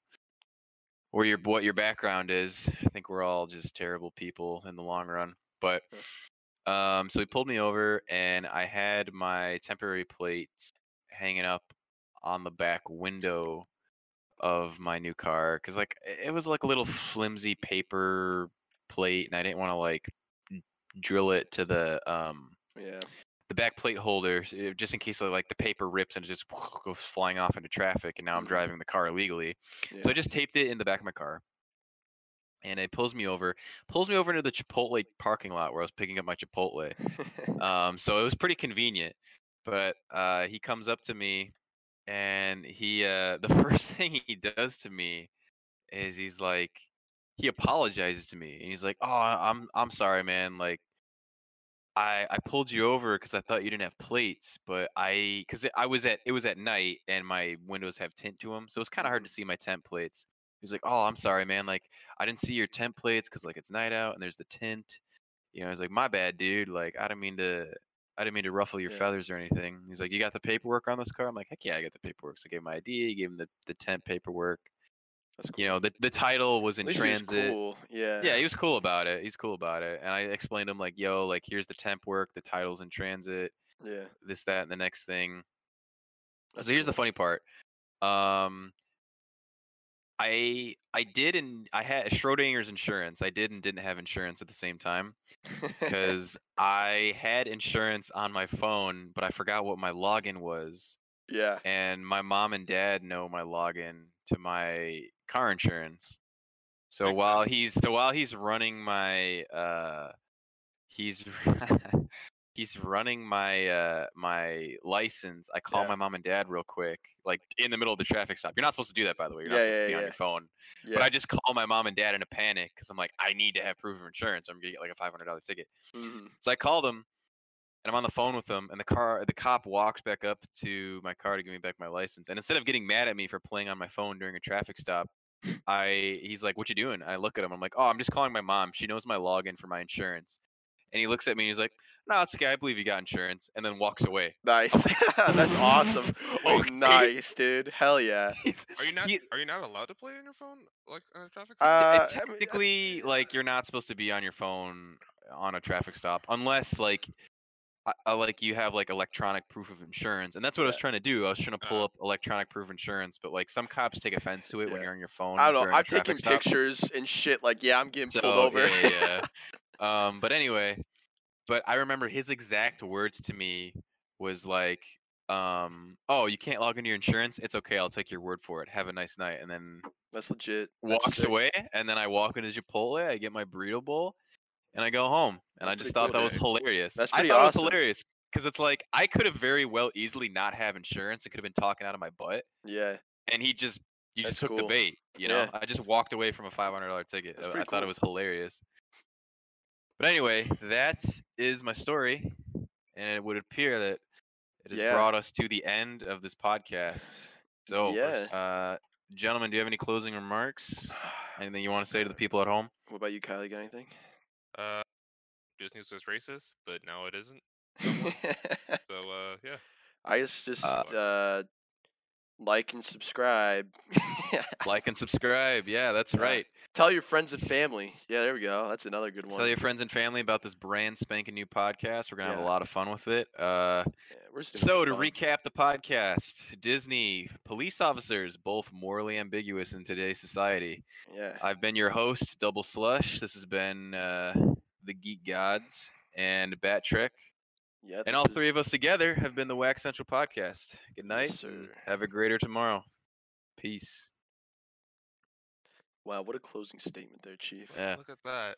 or your what your background is. I think we're all just terrible people in the long run. But um, so he pulled me over, and I had my temporary plates hanging up on the back window of my new car because like it was like a little flimsy paper plate, and I didn't want to like drill it to the um Yeah. the back plate holder uh, just in case like the paper rips and it just goes flying off into traffic and now i'm Mhm. driving the car illegally Yeah. so i just taped it in the back of my car and it pulls me over pulls me over into the chipotle parking lot where i was picking up my chipotle um, so it was pretty convenient but uh, he comes up to me and he uh, the first thing he does to me is he's like he apologizes to me and he's like oh i'm i'm sorry man like I, I pulled you over because I thought you didn't have plates, but I because I was at it was at night and my windows have tint to them, so it's kind of hard to see my tent plates. He's like, "Oh, I'm sorry, man. Like I didn't see your tent plates because like it's night out and there's the tint." You know, I was like, "My bad, dude. Like I didn't mean to I didn't mean to ruffle your Yeah. feathers or anything." He's like, "You got the paperwork on this car?" I'm like, "Heck yeah, I got the paperwork." So I gave him my ID, gave him the the tent paperwork. That's You know, the the title was in least he was transit. cool. Yeah. Yeah, he was cool about it. He's cool about it. And I explained to him like, yo, like here's the temp work, the title's in transit, Yeah. this, that, and the next thing. That's so here's the funny part. Um I I did and I had Schrodinger's insurance. I did and didn't have insurance at the same time because I had insurance on my phone, but I forgot what my login was. yeah. And my mom and dad know my login to my car insurance. So while he's so while he's running my uh he's he's running my uh my license, I call Yeah. my mom and dad real quick, like in the middle of the traffic stop. You're not supposed to do that by the way. You're not Yeah, supposed to yeah, be on your phone. Yeah. But I just call my mom and dad in a panic because I'm like, I need to have proof of insurance. I'm gonna get like a five hundred dollar ticket. Mhm. So I called them, and I'm on the phone with them, and the car the cop walks back up to my car to give me back my license. And instead of getting mad at me for playing on my phone during a traffic stop, I he's like, What you doing? I look at him, I'm like, Oh, I'm just calling my mom. She knows my login for my insurance. And he looks at me and he's like, No, it's okay, I believe you got insurance, and then walks away. Nice. That's awesome. Okay. Nice, dude. Hell yeah. He's- Are you not? He- Are you not allowed to play on your phone like on a traffic? Stop? Uh, I mean, I- technically, like you're not supposed to be on your phone on a traffic stop unless like I, I like you have like electronic proof of insurance, and that's what I was trying to do. I was trying to pull Uh-huh. up electronic proof of insurance, but like some cops take offense to it when you're on your phone. I don't know. I've taken stop. pictures and shit. Like, yeah, I'm getting So pulled over. yeah, yeah. um, but anyway, but I remember his exact words to me was like, um, "Oh, you can't log into your insurance? It's okay. I'll take your word for it. Have a nice night." And then That's legit. Walks away, and then I walk into Chipotle. I get my burrito bowl, and I go home. And I just thought cool, that was hilarious. That's I thought awesome. it was hilarious because it's like I could have very well easily not have insurance. It could have been talking out of my butt, Yeah. and he just you just That's took the bait. You know, Yeah. I just walked away from a five hundred dollar ticket. I- I pretty thought it was hilarious. But anyway, that is my story, and it would appear that it has Yeah. brought us to the end of this podcast. So, Yeah. uh, gentlemen, do you have any closing remarks? Anything you want to say to the people at home? What about you, Kylie? Got anything? Uh, Disney was racist, but now it isn't. So uh, yeah. I guess just Uh, uh, like and subscribe. Like and subscribe. Yeah, that's right. Tell your friends and family. Yeah, there we go. That's another good one. Tell your friends and family about this brand spanking new podcast. We're gonna have a Yeah. lot of fun with it. Uh, Yeah, we're just doing so to fun. recap the podcast, Disney police officers both morally ambiguous in today's society. Yeah. I've been your host, Double Slush. This has been uh, the Geek Gods and Bat Trick. Yeah. And this all is- three of us together have been the Wax Central podcast. Good night. And sir. have a greater tomorrow. Peace. Wow, what a closing statement there, Chief. Yeah. Look at that.